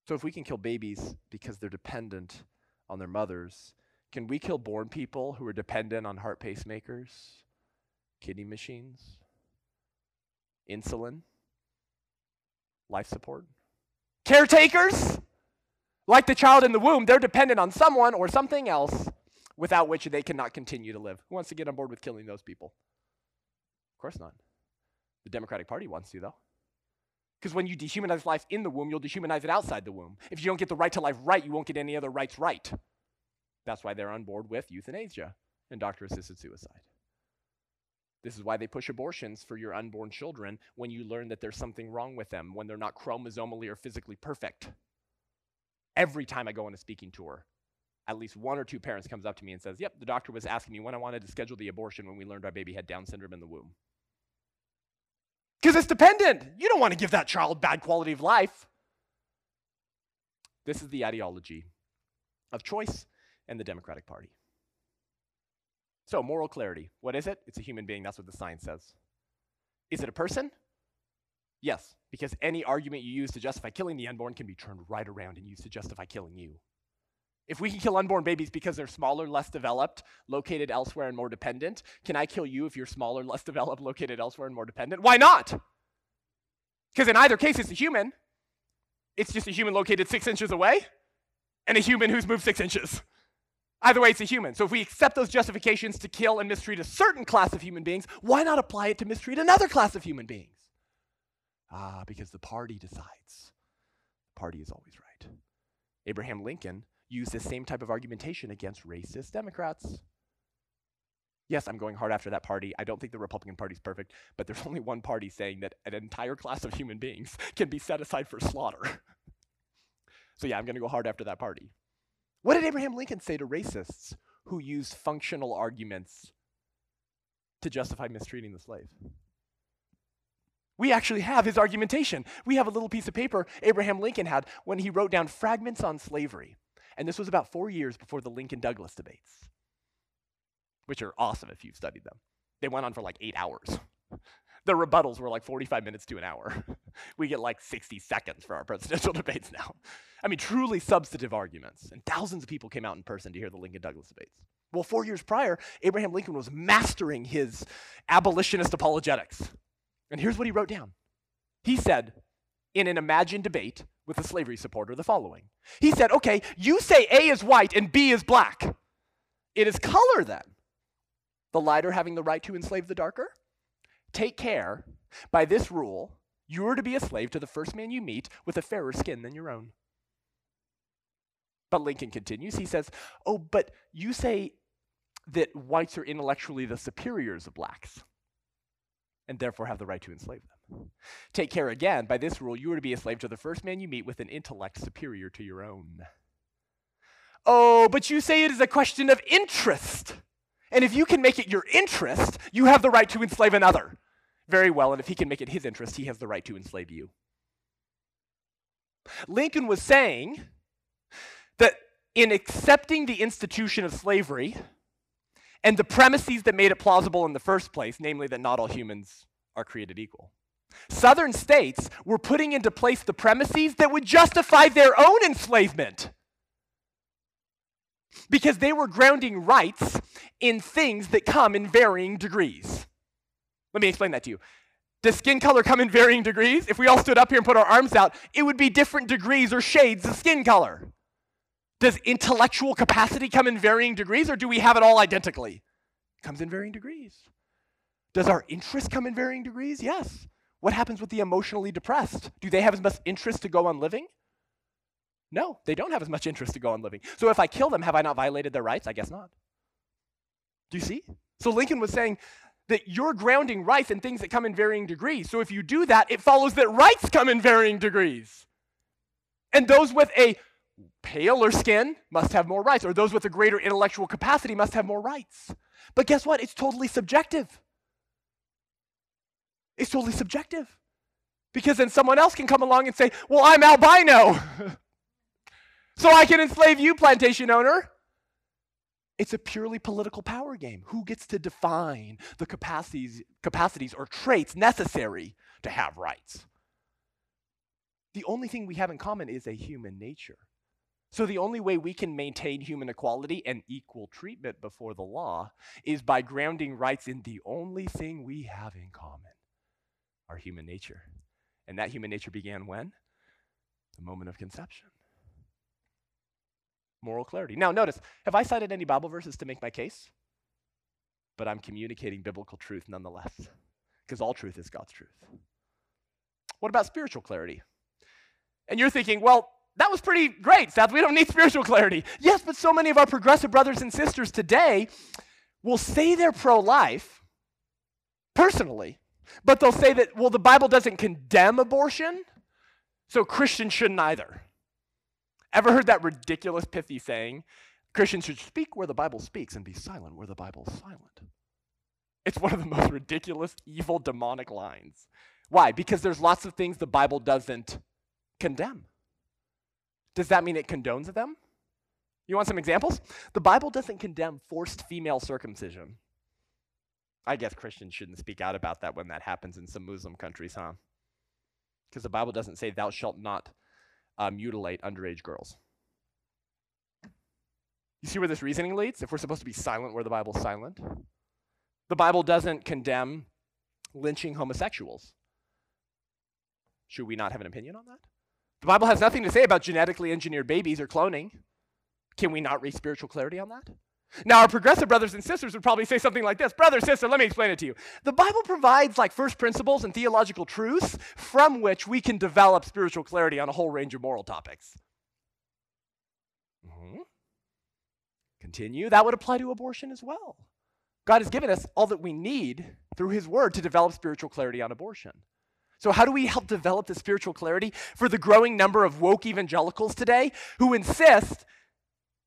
Speaker 2: So if we can kill babies because they're dependent on their mothers, can we kill born people who are dependent on heart pacemakers, kidney machines, insulin, life support? Caretakers? Like the child in the womb, they're dependent on someone or something else without which they cannot continue to live. Who wants to get on board with killing those people? Of course not. The Democratic Party wants to, though. Because when you dehumanize life in the womb, you'll dehumanize it outside the womb. If you don't get the right to life right, you won't get any other rights right. That's why they're on board with euthanasia and doctor assisted suicide. This is why they push abortions for your unborn children when you learn that there's something wrong with them, when they're not chromosomally or physically perfect. Every time I go on a speaking tour, at least one or two parents comes up to me and says, "Yep, the doctor was asking me when I wanted to schedule the abortion when we learned our baby had Down syndrome in the womb." Because it's dependent. You don't want to give that child bad quality of life. This is the ideology of choice and the Democratic Party. So, moral clarity. What is it? It's a human being. That's what the science says. Is it a person? Yes, because any argument you use to justify killing the unborn can be turned right around and used to justify killing you. If we can kill unborn babies because they're smaller, less developed, located elsewhere, and more dependent, can I kill you if you're smaller, less developed, located elsewhere, and more dependent? Why not? Because in either case, it's a human. It's just a human located six inches away and a human who's moved six inches. Either way, it's a human. So if we accept those justifications to kill and mistreat a certain class of human beings, why not apply it to mistreat another class of human beings? Ah, because the party decides. The party is always right. Abraham Lincoln used this same type of argumentation against racist Democrats. Yes, I'm going hard after that party. I don't think the Republican Party is perfect, but there's only one party saying that an entire class of human beings can be set aside for slaughter. so yeah, I'm going to go hard after that party. What did Abraham Lincoln say to racists who used functional arguments to justify mistreating the slave? We actually have his argumentation. We have a little piece of paper Abraham Lincoln had when he wrote down fragments on slavery. And this was about four years before the Lincoln Douglas debates, which are awesome if you've studied them. They went on for like eight hours. The rebuttals were like 45 minutes to an hour. we get like 60 seconds for our presidential debates now. I mean, truly substantive arguments. And thousands of people came out in person to hear the Lincoln Douglas debates. Well, four years prior, Abraham Lincoln was mastering his abolitionist apologetics. And here's what he wrote down He said, in an imagined debate with a slavery supporter, the following He said, Okay, you say A is white and B is black. It is color then. The lighter having the right to enslave the darker? Take care. By this rule, you are to be a slave to the first man you meet with a fairer skin than your own. But Lincoln continues. He says, Oh, but you say that whites are intellectually the superiors of blacks and therefore have the right to enslave them. Take care again. By this rule, you are to be a slave to the first man you meet with an intellect superior to your own. Oh, but you say it is a question of interest. And if you can make it your interest, you have the right to enslave another. Very well, and if he can make it his interest, he has the right to enslave you. Lincoln was saying that in accepting the institution of slavery and the premises that made it plausible in the first place, namely that not all humans are created equal, Southern states were putting into place the premises that would justify their own enslavement because they were grounding rights in things that come in varying degrees. Let me explain that to you. Does skin color come in varying degrees? If we all stood up here and put our arms out, it would be different degrees or shades of skin color. Does intellectual capacity come in varying degrees, or do we have it all identically? It comes in varying degrees. Does our interest come in varying degrees? Yes. What happens with the emotionally depressed? Do they have as much interest to go on living? No, they don't have as much interest to go on living. So if I kill them, have I not violated their rights? I guess not. Do you see? So Lincoln was saying that you're grounding rights in things that come in varying degrees. So if you do that, it follows that rights come in varying degrees. And those with a paler skin must have more rights, or those with a greater intellectual capacity must have more rights. But guess what? It's totally subjective. It's totally subjective. Because then someone else can come along and say, Well, I'm albino. so I can enslave you, plantation owner. It's a purely political power game. Who gets to define the capacities, capacities or traits necessary to have rights? The only thing we have in common is a human nature. So the only way we can maintain human equality and equal treatment before the law is by grounding rights in the only thing we have in common our human nature. And that human nature began when? The moment of conception moral clarity. Now, notice, have I cited any Bible verses to make my case? But I'm communicating biblical truth nonetheless, because all truth is God's truth. What about spiritual clarity? And you're thinking, well, that was pretty great, Seth. We don't need spiritual clarity. Yes, but so many of our progressive brothers and sisters today will say they're pro life personally, but they'll say that, well, the Bible doesn't condemn abortion, so Christians shouldn't either. Ever heard that ridiculous, pithy saying? Christians should speak where the Bible speaks and be silent where the Bible is silent. It's one of the most ridiculous, evil, demonic lines. Why? Because there's lots of things the Bible doesn't condemn. Does that mean it condones them? You want some examples? The Bible doesn't condemn forced female circumcision. I guess Christians shouldn't speak out about that when that happens in some Muslim countries, huh? Because the Bible doesn't say, Thou shalt not uh, mutilate underage girls. You see where this reasoning leads? If we're supposed to be silent where the Bible's silent, the Bible doesn't condemn lynching homosexuals. Should we not have an opinion on that? The Bible has nothing to say about genetically engineered babies or cloning. Can we not reach spiritual clarity on that? Now, our progressive brothers and sisters would probably say something like this Brother, sister, let me explain it to you. The Bible provides like first principles and theological truths from which we can develop spiritual clarity on a whole range of moral topics. Mm-hmm. Continue. That would apply to abortion as well. God has given us all that we need through His Word to develop spiritual clarity on abortion. So, how do we help develop the spiritual clarity for the growing number of woke evangelicals today who insist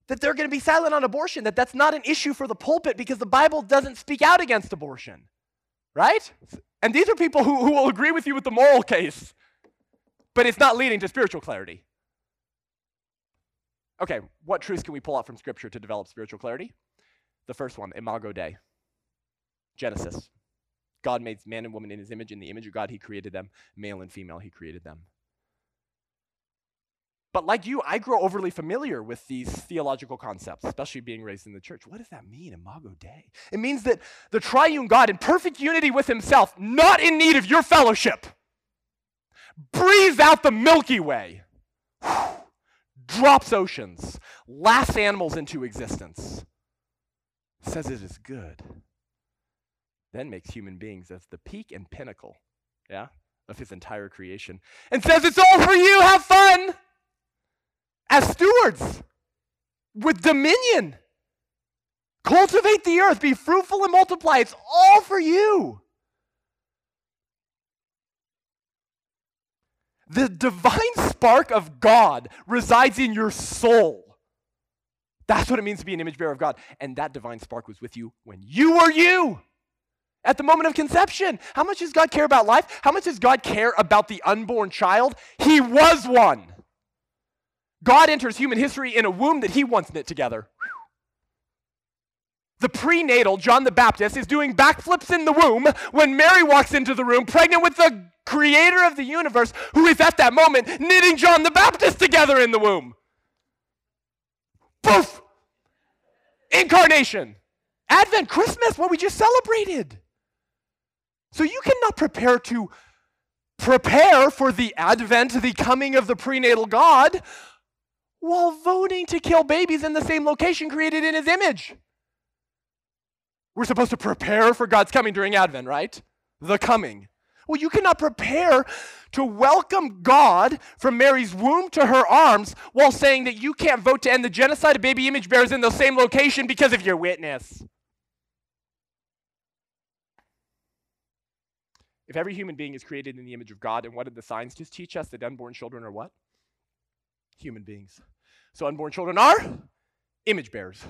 Speaker 2: that they're going to be silent on abortion, that that's not an issue for the pulpit because the Bible doesn't speak out against abortion, right? And these are people who, who will agree with you with the moral case, but it's not leading to spiritual clarity. Okay, what truths can we pull out from Scripture to develop spiritual clarity? The first one, Imago Dei, Genesis. God made man and woman in his image. In the image of God, he created them. Male and female, he created them. But like you, I grow overly familiar with these theological concepts, especially being raised in the church. What does that mean, Imago Dei? It means that the triune God, in perfect unity with himself, not in need of your fellowship, breathes out the Milky Way, drops oceans, laughs animals into existence, says it is good, then makes human beings as the peak and pinnacle, yeah, of his entire creation, and says it's all for you, have fun as stewards with dominion. Cultivate the earth, be fruitful and multiply. It's all for you. The divine spark of God resides in your soul. That's what it means to be an image bearer of God. And that divine spark was with you when you were you. At the moment of conception. How much does God care about life? How much does God care about the unborn child? He was one. God enters human history in a womb that he once knit together. The prenatal John the Baptist is doing backflips in the womb when Mary walks into the room, pregnant with the creator of the universe, who is at that moment knitting John the Baptist together in the womb. Poof! Incarnation. Advent, Christmas, what we just celebrated. So you cannot prepare to prepare for the advent, the coming of the prenatal God, while voting to kill babies in the same location created in his image. We're supposed to prepare for God's coming during Advent, right? The coming. Well, you cannot prepare to welcome God from Mary's womb to her arms while saying that you can't vote to end the genocide of baby image bearers in the same location because of your witness. If every human being is created in the image of God, and what did the just teach us? That unborn children are what? Human beings. So unborn children are image bearers.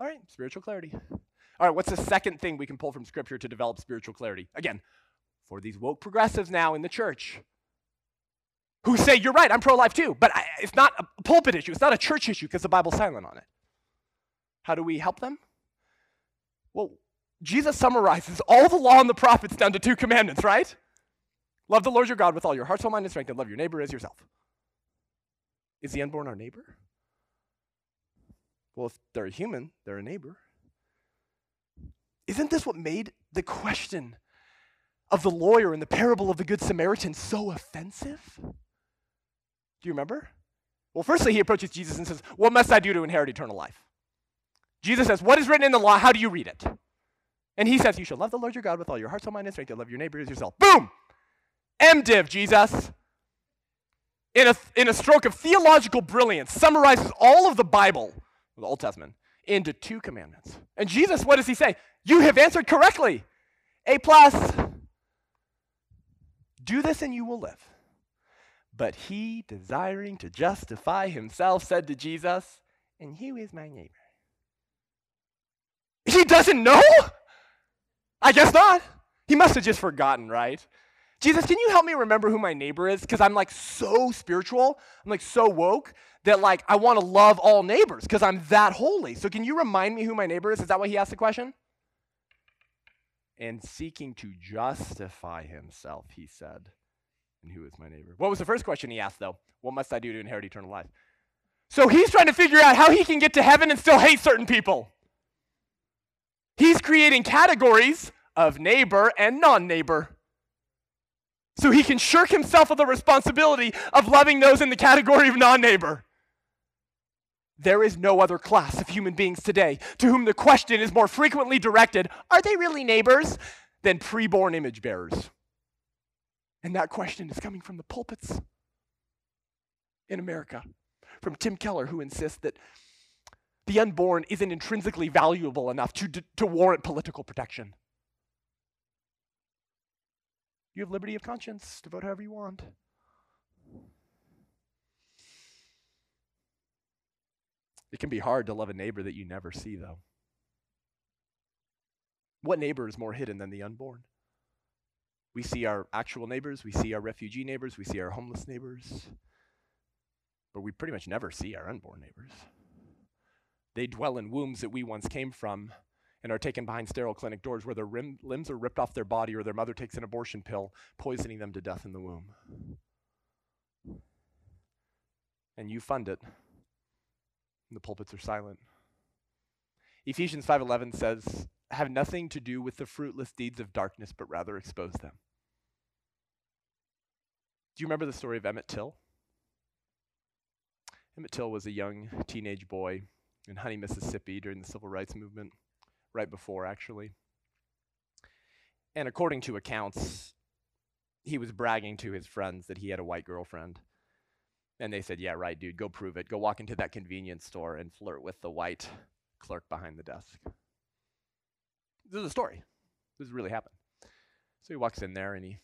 Speaker 2: All right, spiritual clarity. All right, what's the second thing we can pull from Scripture to develop spiritual clarity? Again, for these woke progressives now in the church who say, You're right, I'm pro life too, but I, it's not a pulpit issue, it's not a church issue because the Bible's silent on it. How do we help them? Well, Jesus summarizes all the law and the prophets down to two commandments, right? Love the Lord your God with all your heart, soul, mind, and strength, and love your neighbor as yourself. Is the unborn our neighbor? Well, if they're human, they're a neighbor. Isn't this what made the question of the lawyer in the parable of the Good Samaritan so offensive? Do you remember? Well, firstly, he approaches Jesus and says, What must I do to inherit eternal life? Jesus says, What is written in the law? How do you read it? And he says, You shall love the Lord your God with all your heart, soul, mind, and strength. You'll love your neighbor as yourself. Boom! MDiv, Jesus in a, in a stroke of theological brilliance, summarizes all of the Bible, the Old Testament, into two commandments. And Jesus, what does he say? You have answered correctly. A plus. Do this and you will live. But he, desiring to justify himself, said to Jesus, And who is my neighbor? He doesn't know? I guess not. He must have just forgotten, right? Jesus, can you help me remember who my neighbor is? Because I'm like so spiritual, I'm like so woke that like I want to love all neighbors because I'm that holy. So can you remind me who my neighbor is? Is that why he asked the question? And seeking to justify himself, he said, And who is my neighbor? What was the first question he asked, though? What must I do to inherit eternal life? So he's trying to figure out how he can get to heaven and still hate certain people. He's creating categories of neighbor and non neighbor so he can shirk himself of the responsibility of loving those in the category of non neighbor. There is no other class of human beings today to whom the question is more frequently directed are they really neighbors? than preborn image bearers. And that question is coming from the pulpits in America, from Tim Keller, who insists that the unborn isn't intrinsically valuable enough to, to warrant political protection. You have liberty of conscience to vote however you want. It can be hard to love a neighbor that you never see, though. What neighbor is more hidden than the unborn? We see our actual neighbors, we see our refugee neighbors, we see our homeless neighbors, but we pretty much never see our unborn neighbors. They dwell in wombs that we once came from and are taken behind sterile clinic doors where their rim, limbs are ripped off their body or their mother takes an abortion pill, poisoning them to death in the womb. And you fund it. And the pulpits are silent. Ephesians 5:11 says, "Have nothing to do with the fruitless deeds of darkness, but rather expose them." Do you remember the story of Emmett Till? Emmett Till was a young teenage boy in Money, Mississippi during the civil rights movement, right before, actually. And according to accounts, he was bragging to his friends that he had a white girlfriend. And they said, Yeah, right, dude, go prove it. Go walk into that convenience store and flirt with the white clerk behind the desk. This is a story. This really happened. So he walks in there and he,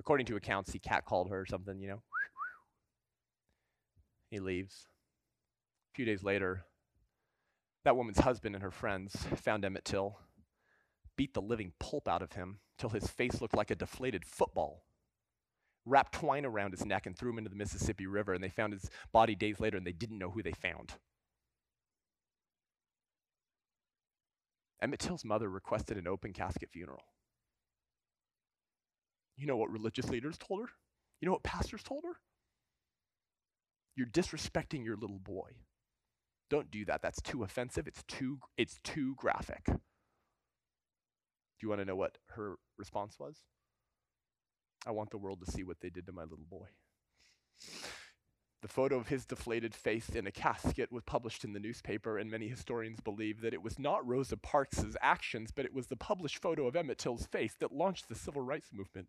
Speaker 2: according to accounts, he catcalled her or something, you know. He leaves. A few days later, that woman's husband and her friends found Emmett Till, beat the living pulp out of him till his face looked like a deflated football, wrapped twine around his neck and threw him into the Mississippi River, and they found his body days later and they didn't know who they found. Emmett Till's mother requested an open casket funeral. You know what religious leaders told her? You know what pastors told her? You're disrespecting your little boy. Don't do that. That's too offensive. It's too it's too graphic. Do you want to know what her response was? I want the world to see what they did to my little boy. The photo of his deflated face in a casket was published in the newspaper, and many historians believe that it was not Rosa Parks' actions, but it was the published photo of Emmett Till's face that launched the civil rights movement.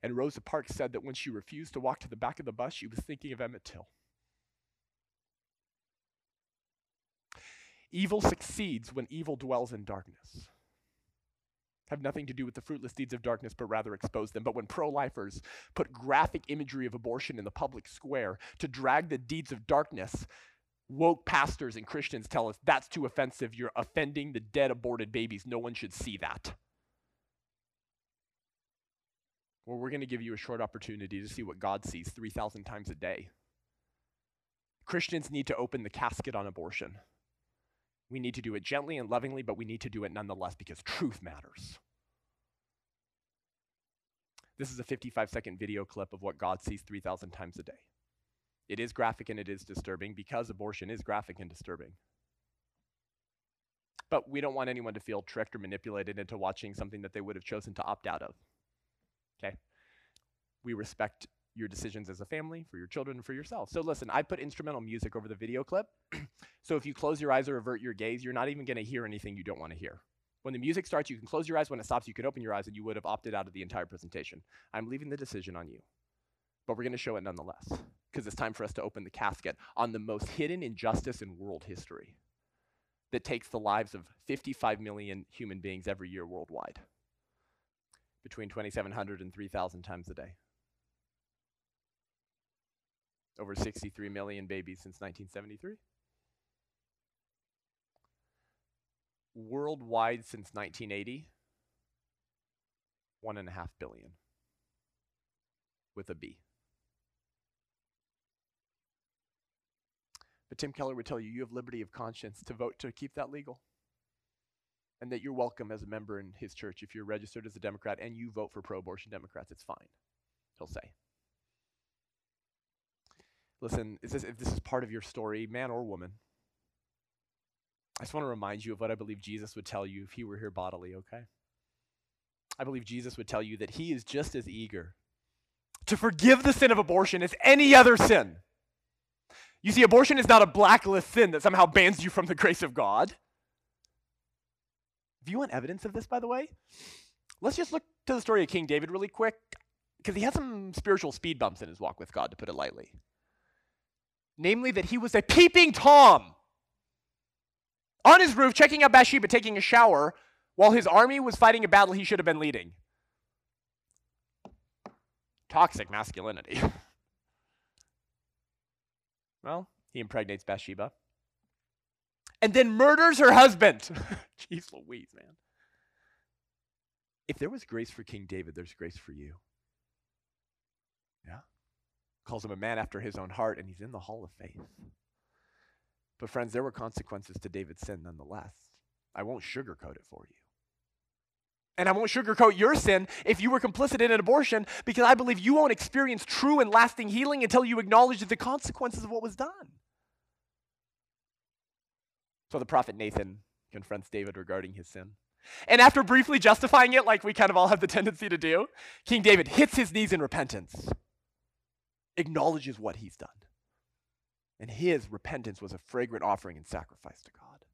Speaker 2: And Rosa Parks said that when she refused to walk to the back of the bus, she was thinking of Emmett Till. Evil succeeds when evil dwells in darkness. Have nothing to do with the fruitless deeds of darkness, but rather expose them. But when pro lifers put graphic imagery of abortion in the public square to drag the deeds of darkness, woke pastors and Christians tell us that's too offensive. You're offending the dead, aborted babies. No one should see that. Well, we're going to give you a short opportunity to see what God sees 3,000 times a day. Christians need to open the casket on abortion. We need to do it gently and lovingly, but we need to do it nonetheless because truth matters. This is a 55 second video clip of what God sees 3,000 times a day. It is graphic and it is disturbing because abortion is graphic and disturbing. But we don't want anyone to feel tricked or manipulated into watching something that they would have chosen to opt out of. Okay? We respect your decisions as a family, for your children, for yourself. So listen, I put instrumental music over the video clip. so if you close your eyes or avert your gaze, you're not even going to hear anything you don't want to hear. When the music starts, you can close your eyes. When it stops, you can open your eyes, and you would have opted out of the entire presentation. I'm leaving the decision on you. But we're going to show it nonetheless, because it's time for us to open the casket on the most hidden injustice in world history that takes the lives of 55 million human beings every year worldwide, between 2,700 and 3,000 times a day over 63 million babies since 1973. Worldwide since 1980, one and a half billion with a B. But Tim Keller would tell you you have liberty of conscience to vote to keep that legal. And that you're welcome as a member in his church if you're registered as a Democrat and you vote for pro abortion Democrats. It's fine, he'll say. Listen, is this, if this is part of your story, man or woman, I just want to remind you of what I believe Jesus would tell you if he were here bodily, okay? I believe Jesus would tell you that he is just as eager to forgive the sin of abortion as any other sin. You see, abortion is not a blacklist sin that somehow bans you from the grace of God. If you want evidence of this, by the way, let's just look to the story of King David really quick, because he had some spiritual speed bumps in his walk with God, to put it lightly namely that he was a peeping Tom on his roof, checking out Bathsheba taking a shower while his army was fighting a battle he should have been leading. Toxic masculinity. well, he impregnates Bathsheba and then murders her husband. Jeez Louise, man. If there was grace for King David, there's grace for you. Calls him a man after his own heart, and he's in the hall of faith. But, friends, there were consequences to David's sin nonetheless. I won't sugarcoat it for you. And I won't sugarcoat your sin if you were complicit in an abortion because I believe you won't experience true and lasting healing until you acknowledge the consequences of what was done. So the prophet Nathan confronts David regarding his sin. And after briefly justifying it, like we kind of all have the tendency to do, King David hits his knees in repentance, acknowledges what he's done. And his repentance was a fragrant offering and sacrifice to God.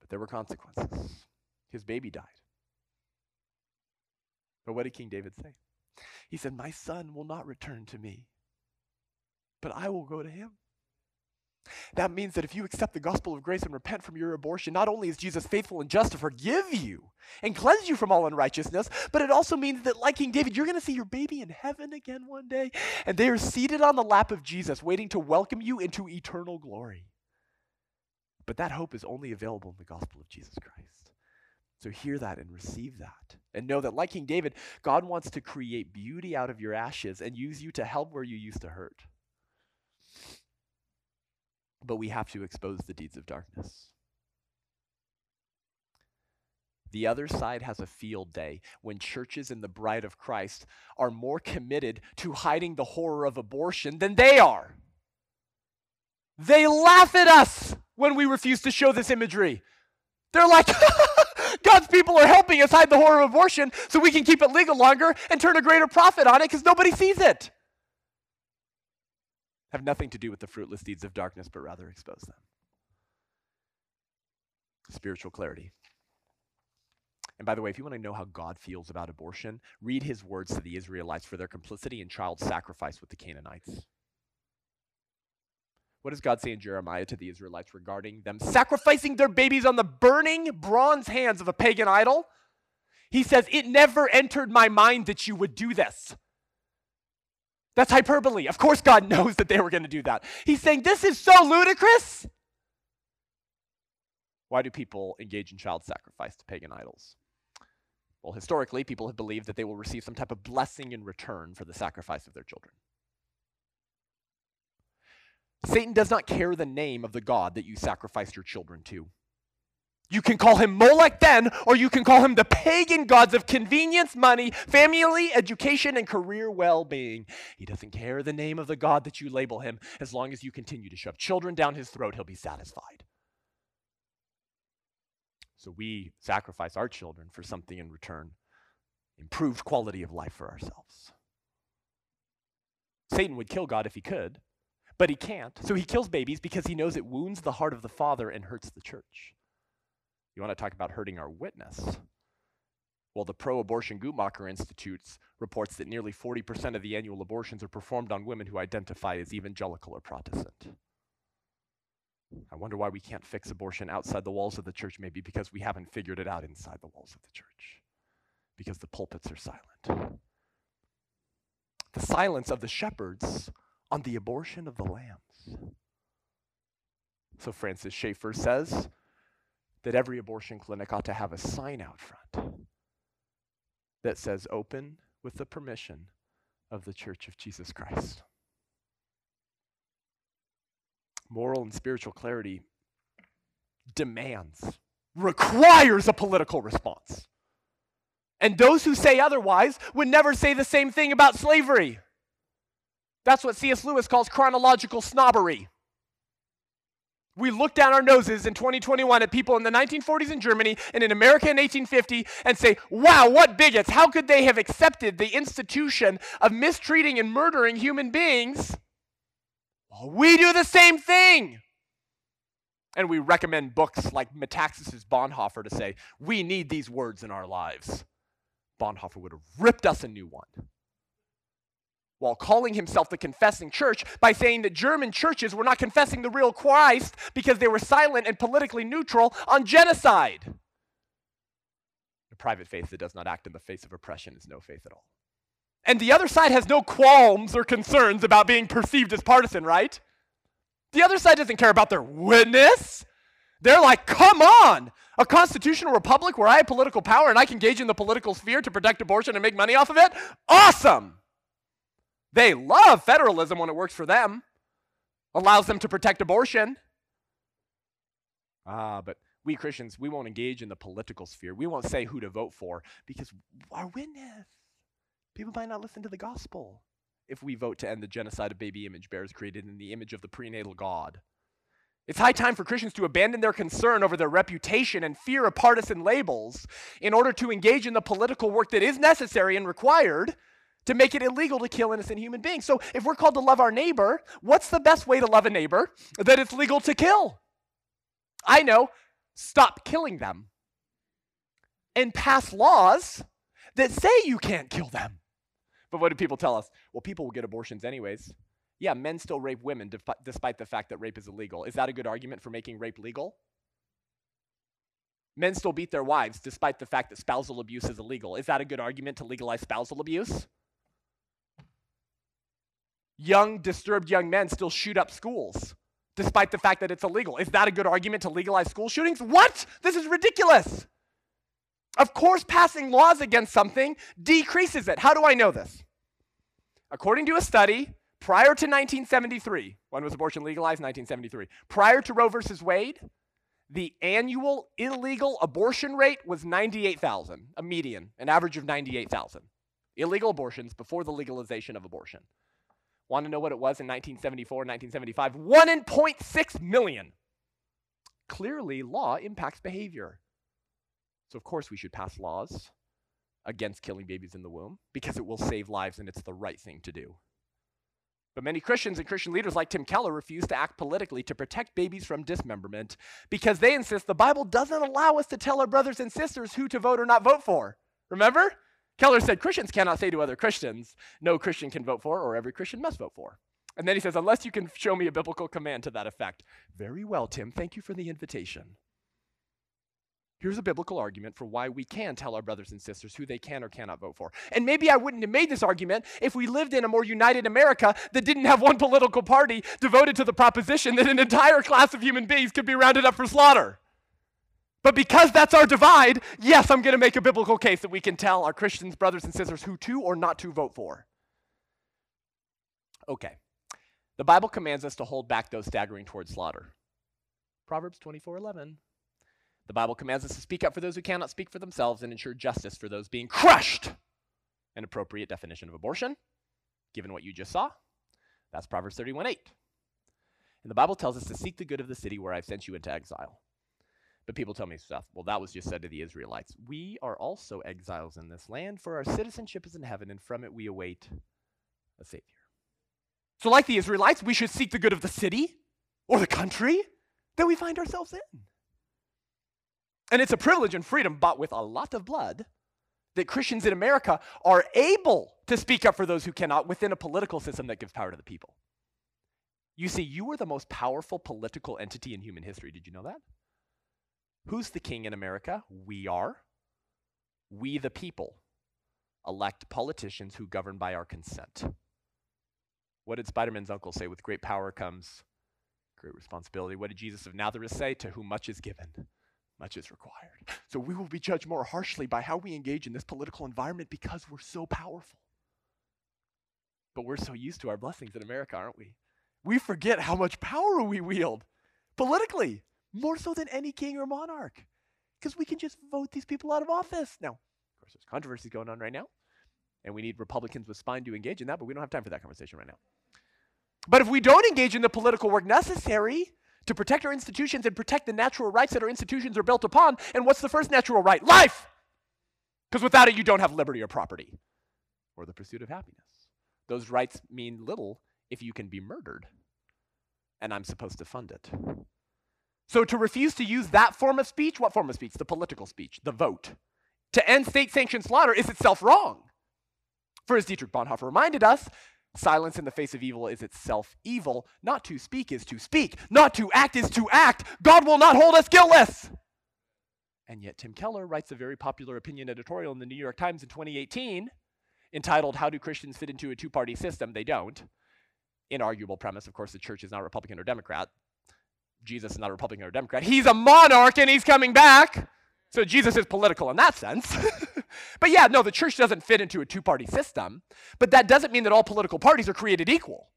Speaker 2: But there were consequences. His baby died. But what did King David say? He said, My son will not return to me, but I will go to him. That means that if you accept the gospel of grace and repent from your abortion, not only is Jesus faithful and just to forgive you and cleanse you from all unrighteousness, but it also means that, like King David, you're going to see your baby in heaven again one day, and they are seated on the lap of Jesus, waiting to welcome you into eternal glory. But that hope is only available in the gospel of Jesus Christ. So hear that and receive that. And know that, like King David, God wants to create beauty out of your ashes and use you to help where you used to hurt but we have to expose the deeds of darkness. The other side has a field day when churches and the bride of Christ are more committed to hiding the horror of abortion than they are. They laugh at us when we refuse to show this imagery. They're like, God's people are helping us hide the horror of abortion so we can keep it legal longer and turn a greater profit on it because nobody sees it have nothing to do with the fruitless deeds of darkness, but rather expose them. Spiritual clarity. And by the way, if you want to know how God feels about abortion, read his words to the Israelites for their complicity in child sacrifice with the Canaanites. What does God say in Jeremiah to the Israelites regarding them sacrificing their babies on the burning bronze hands of a pagan idol? He says, It never entered my mind that you would do this. That's hyperbole. Of course, God knows that they were going to do that. He's saying, This is so ludicrous. Why do people engage in child sacrifice to pagan idols? Well, historically, people have believed that they will receive some type of blessing in return for the sacrifice of their children. Satan does not care the name of the God that you sacrificed your children to. You can call him Molech then, or you can call him the pagan gods of convenience, money, family, education, and career well being. He doesn't care the name of the God that you label him. As long as you continue to shove children down his throat, he'll be satisfied. So we sacrifice our children for something in return improved quality of life for ourselves. Satan would kill God if he could, but he can't. So he kills babies because he knows it wounds the heart of the father and hurts the church. You want to talk about hurting our witness? Well, the pro abortion Guttmacher Institute reports that nearly 40% of the annual abortions are performed on women who identify as evangelical or Protestant. I wonder why we can't fix abortion outside the walls of the church, maybe because we haven't figured it out inside the walls of the church, because the pulpits are silent. The silence of the shepherds on the abortion of the lambs. So Francis Schaeffer says that every abortion clinic ought to have a sign out front that says open with the permission of the Church of Jesus Christ. Moral and spiritual clarity demands, requires a political response. And those who say otherwise would never say the same thing about slavery. That's what C.S. Lewis calls chronological snobbery. We look down our noses in 2021 at people in the 1940s in Germany and in America in 1850 and say, wow, what bigots. How could they have accepted the institution of mistreating and murdering human beings? Well, we do the same thing. And we recommend books like Metaxas's Bonhoeffer to say, we need these words in our lives. Bonhoeffer would have ripped us a new one while calling himself the confessing church by saying that German churches were not confessing the real Christ because they were silent and politically neutral on genocide. A private faith that does not act in the face of oppression is no faith at all. And the other side has no qualms or concerns about being perceived as partisan, right? The other side doesn't care about their witness. They're like, come on, a constitutional republic where I have political power and I can engage in the political sphere to protect abortion and make money off of it? Awesome! They love federalism when it works for them, allows them to protect abortion. Ah, but we Christians, we won't engage in the political sphere. We won't say who to vote for because our witness. People might not listen to the gospel if we vote to end the genocide of baby image bearers created in the image of the prenatal God. It's high time for Christians to abandon their concern over their reputation and fear of partisan labels in order to engage in the political work that is necessary and required to make it illegal to kill innocent human beings. So, if we're called to love our neighbor, what's the best way to love a neighbor that it's legal to kill? I know, stop killing them and pass laws that say you can't kill them. But what do people tell us? Well, people will get abortions anyways. Yeah, men still rape women despite the fact that rape is illegal. Is that a good argument for making rape legal? Men still beat their wives despite the fact that spousal abuse is illegal. Is that a good argument to legalize spousal abuse? Young, disturbed young men still shoot up schools despite the fact that it's illegal. Is that a good argument to legalize school shootings? What? This is ridiculous. Of course, passing laws against something decreases it. How do I know this? According to a study, prior to 1973, when was abortion legalized? 1973. Prior to Roe versus Wade, the annual illegal abortion rate was 98,000, a median, an average of 98,000. Illegal abortions before the legalization of abortion. Want to know what it was in 1974, 1975? 1 in 0.6 million. Clearly, law impacts behavior. So, of course, we should pass laws against killing babies in the womb because it will save lives and it's the right thing to do. But many Christians and Christian leaders like Tim Keller refuse to act politically to protect babies from dismemberment because they insist the Bible doesn't allow us to tell our brothers and sisters who to vote or not vote for. Remember? Keller said Christians cannot say to other Christians, no Christian can vote for or every Christian must vote for. And then he says, unless you can show me a biblical command to that effect. Very well, Tim. Thank you for the invitation. Here's a biblical argument for why we can tell our brothers and sisters who they can or cannot vote for. And maybe I wouldn't have made this argument if we lived in a more united America that didn't have one political party devoted to the proposition that an entire class of human beings could be rounded up for slaughter. But because that's our divide, yes, I'm going to make a biblical case that we can tell our Christians, brothers and sisters, who to or not to vote for. Okay. The Bible commands us to hold back those staggering towards slaughter. Proverbs 24:11. The Bible commands us to speak up for those who cannot speak for themselves and ensure justice for those being crushed. An appropriate definition of abortion, given what you just saw. That's Proverbs 31 8. And the Bible tells us to seek the good of the city where I've sent you into exile. But people tell me stuff. Well, that was just said to the Israelites. We are also exiles in this land, for our citizenship is in heaven, and from it we await a Savior. So, like the Israelites, we should seek the good of the city or the country that we find ourselves in. And it's a privilege and freedom bought with a lot of blood that Christians in America are able to speak up for those who cannot within a political system that gives power to the people. You see, you are the most powerful political entity in human history. Did you know that? Who's the king in America? We are. We, the people, elect politicians who govern by our consent. What did Spider Man's uncle say? With great power comes great responsibility. What did Jesus of Nazareth say? To whom much is given, much is required. So we will be judged more harshly by how we engage in this political environment because we're so powerful. But we're so used to our blessings in America, aren't we? We forget how much power we wield politically, more so than any king or monarch, because we can just vote these people out of office. Now, of course, there's controversies going on right now, and we need Republicans with spine to engage in that, but we don't have time for that conversation right now. But if we don't engage in the political work necessary, to protect our institutions and protect the natural rights that our institutions are built upon. And what's the first natural right? Life! Because without it, you don't have liberty or property or the pursuit of happiness. Those rights mean little if you can be murdered, and I'm supposed to fund it. So to refuse to use that form of speech, what form of speech? The political speech, the vote, to end state sanctioned slaughter is itself wrong. For as Dietrich Bonhoeffer reminded us, Silence in the face of evil is itself evil. Not to speak is to speak. Not to act is to act. God will not hold us guiltless. And yet, Tim Keller writes a very popular opinion editorial in the New York Times in 2018 entitled, How Do Christians Fit into a Two Party System? They don't. Inarguable premise, of course, the church is not Republican or Democrat. Jesus is not a Republican or a Democrat. He's a monarch and he's coming back. So Jesus is political in that sense. but yeah, no, the church doesn't fit into a two party system. But that doesn't mean that all political parties are created equal.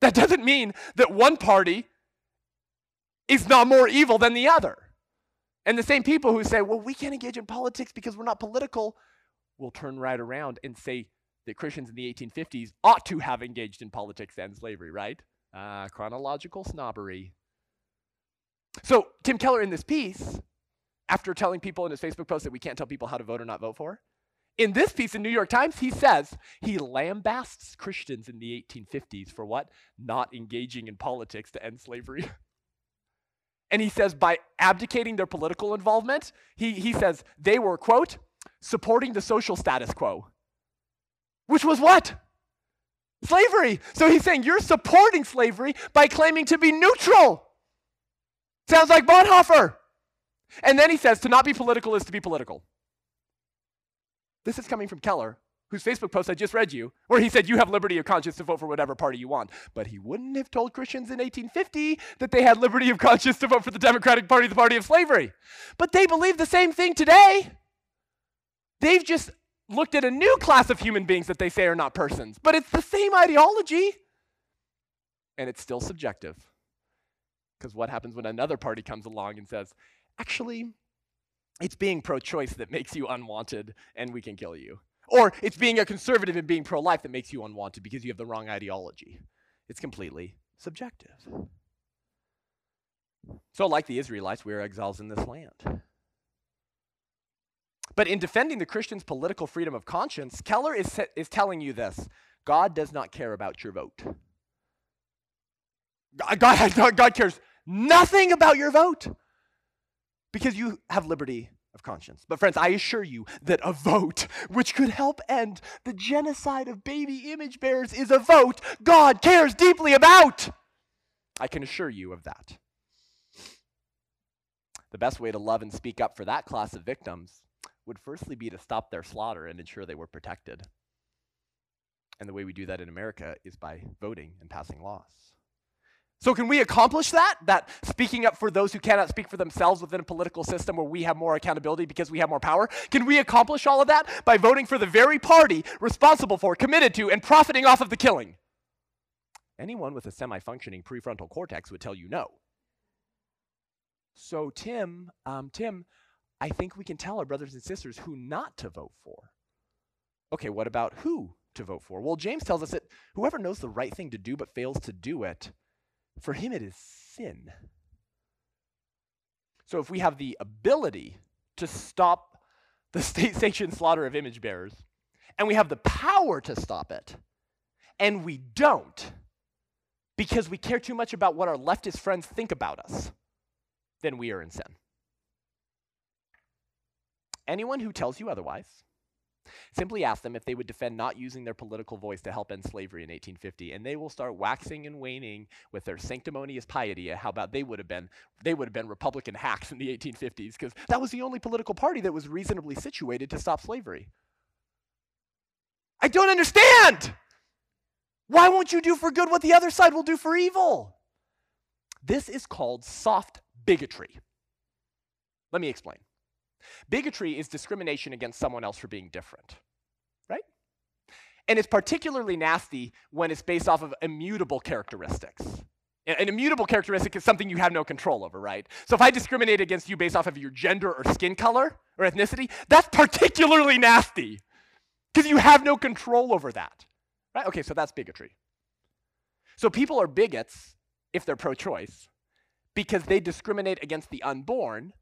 Speaker 2: That doesn't mean that one party is not more evil than the other. And the same people who say, well, we can't engage in politics because we're not political, will turn right around and say that Christians in the 1850s ought to have engaged in politics and slavery, right? Uh, chronological snobbery. So, Tim Keller in this piece, after telling people in his Facebook post that we can't tell people how to vote or not vote for, in this piece in New York Times, he says he lambasts Christians in the 1850s for what? Not engaging in politics to end slavery. and he says by abdicating their political involvement, he, he says they were, quote, supporting the social status quo. Which was what? Slavery. So he's saying you're supporting slavery by claiming to be neutral. Sounds like Bonhoeffer. And then he says to not be political is to be political. This is coming from Keller, whose Facebook post I just read you, where he said you have liberty of conscience to vote for whatever party you want. But he wouldn't have told Christians in 1850 that they had liberty of conscience to vote for the Democratic Party, the party of slavery. But they believe the same thing today. They've just looked at a new class of human beings that they say are not persons, but it's the same ideology. And it's still subjective. Because what happens when another party comes along and says, actually, it's being pro choice that makes you unwanted and we can kill you? Or it's being a conservative and being pro life that makes you unwanted because you have the wrong ideology. It's completely subjective. So, like the Israelites, we are exiles in this land. But in defending the Christian's political freedom of conscience, Keller is, is telling you this God does not care about your vote. God, God cares nothing about your vote because you have liberty of conscience. But, friends, I assure you that a vote which could help end the genocide of baby image bearers is a vote God cares deeply about. I can assure you of that. The best way to love and speak up for that class of victims would firstly be to stop their slaughter and ensure they were protected. And the way we do that in America is by voting and passing laws. So, can we accomplish that? That speaking up for those who cannot speak for themselves within a political system where we have more accountability because we have more power? Can we accomplish all of that by voting for the very party responsible for, committed to, and profiting off of the killing? Anyone with a semi functioning prefrontal cortex would tell you no. So, Tim, um, Tim, I think we can tell our brothers and sisters who not to vote for. Okay, what about who to vote for? Well, James tells us that whoever knows the right thing to do but fails to do it, for him it is sin. So if we have the ability to stop the state sanctioned slaughter of image bearers, and we have the power to stop it, and we don't, because we care too much about what our leftist friends think about us, then we are in sin. Anyone who tells you otherwise, simply ask them if they would defend not using their political voice to help end slavery in 1850, and they will start waxing and waning with their sanctimonious piety. How about they would have been they would have been Republican hacks in the 1850s because that was the only political party that was reasonably situated to stop slavery. I don't understand. Why won't you do for good what the other side will do for evil? This is called soft bigotry. Let me explain. Bigotry is discrimination against someone else for being different, right? And it's particularly nasty when it's based off of immutable characteristics. An immutable characteristic is something you have no control over, right? So if I discriminate against you based off of your gender or skin color or ethnicity, that's particularly nasty because you have no control over that, right? Okay, so that's bigotry. So people are bigots if they're pro choice because they discriminate against the unborn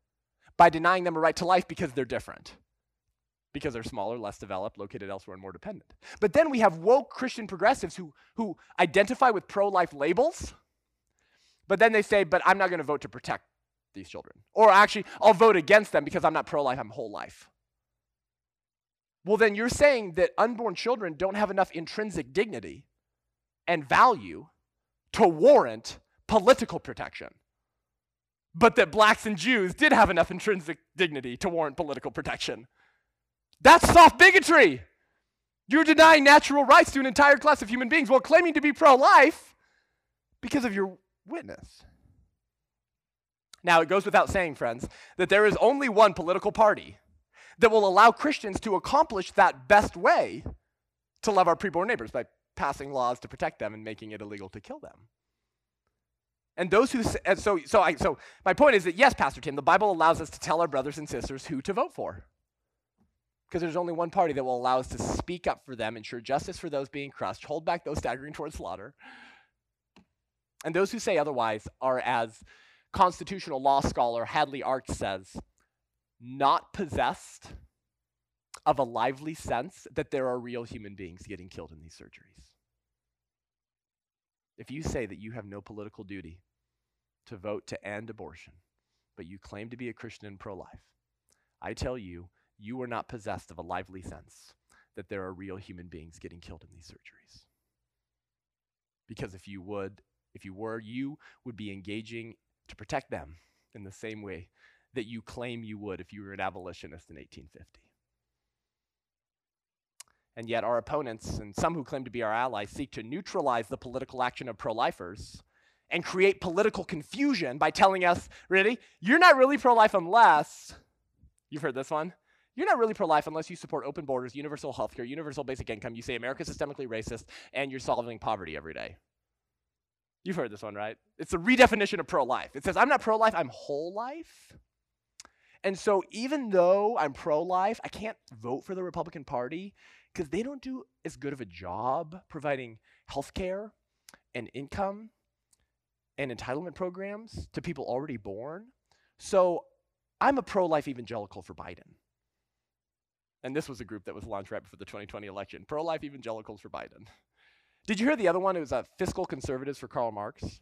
Speaker 2: by denying them a right to life because they're different. Because they're smaller, less developed, located elsewhere, and more dependent. But then we have woke Christian progressives who, who identify with pro life labels, but then they say, but I'm not going to vote to protect these children. Or actually, I'll vote against them because I'm not pro life, I'm whole life. Well, then you're saying that unborn children don't have enough intrinsic dignity and value to warrant political protection but that blacks and Jews did have enough intrinsic dignity to warrant political protection. That's soft bigotry. You're denying natural rights to an entire class of human beings while claiming to be pro life because of your witness. Now, it goes without saying, friends, that there is only one political party that will allow Christians to accomplish that best way to love our preborn neighbors by passing laws to protect them and making it illegal to kill them. And those who and so so I so my point is that yes, Pastor Tim, the Bible allows us to tell our brothers and sisters who to vote for. Because there's only one party that will allow us to speak up for them, ensure justice for those being crushed, hold back those staggering towards slaughter. And those who say otherwise are, as constitutional law scholar Hadley Arkes says, not possessed of a lively sense that there are real human beings getting killed in these surgeries. If you say that you have no political duty to vote to end abortion, but you claim to be a Christian and pro life, I tell you, you are not possessed of a lively sense that there are real human beings getting killed in these surgeries. Because if you would, if you were, you would be engaging to protect them in the same way that you claim you would if you were an abolitionist in 1850. And yet, our opponents and some who claim to be our allies seek to neutralize the political action of pro lifers and create political confusion by telling us, really, you're not really pro life unless, you've heard this one, you're not really pro life unless you support open borders, universal health care, universal basic income. You say America's systemically racist and you're solving poverty every day. You've heard this one, right? It's a redefinition of pro life. It says, I'm not pro life, I'm whole life. And so, even though I'm pro life, I can't vote for the Republican Party because they don't do as good of a job providing health care and income and entitlement programs to people already born. So, I'm a pro life evangelical for Biden. And this was a group that was launched right before the 2020 election pro life evangelicals for Biden. Did you hear the other one? It was uh, fiscal conservatives for Karl Marx.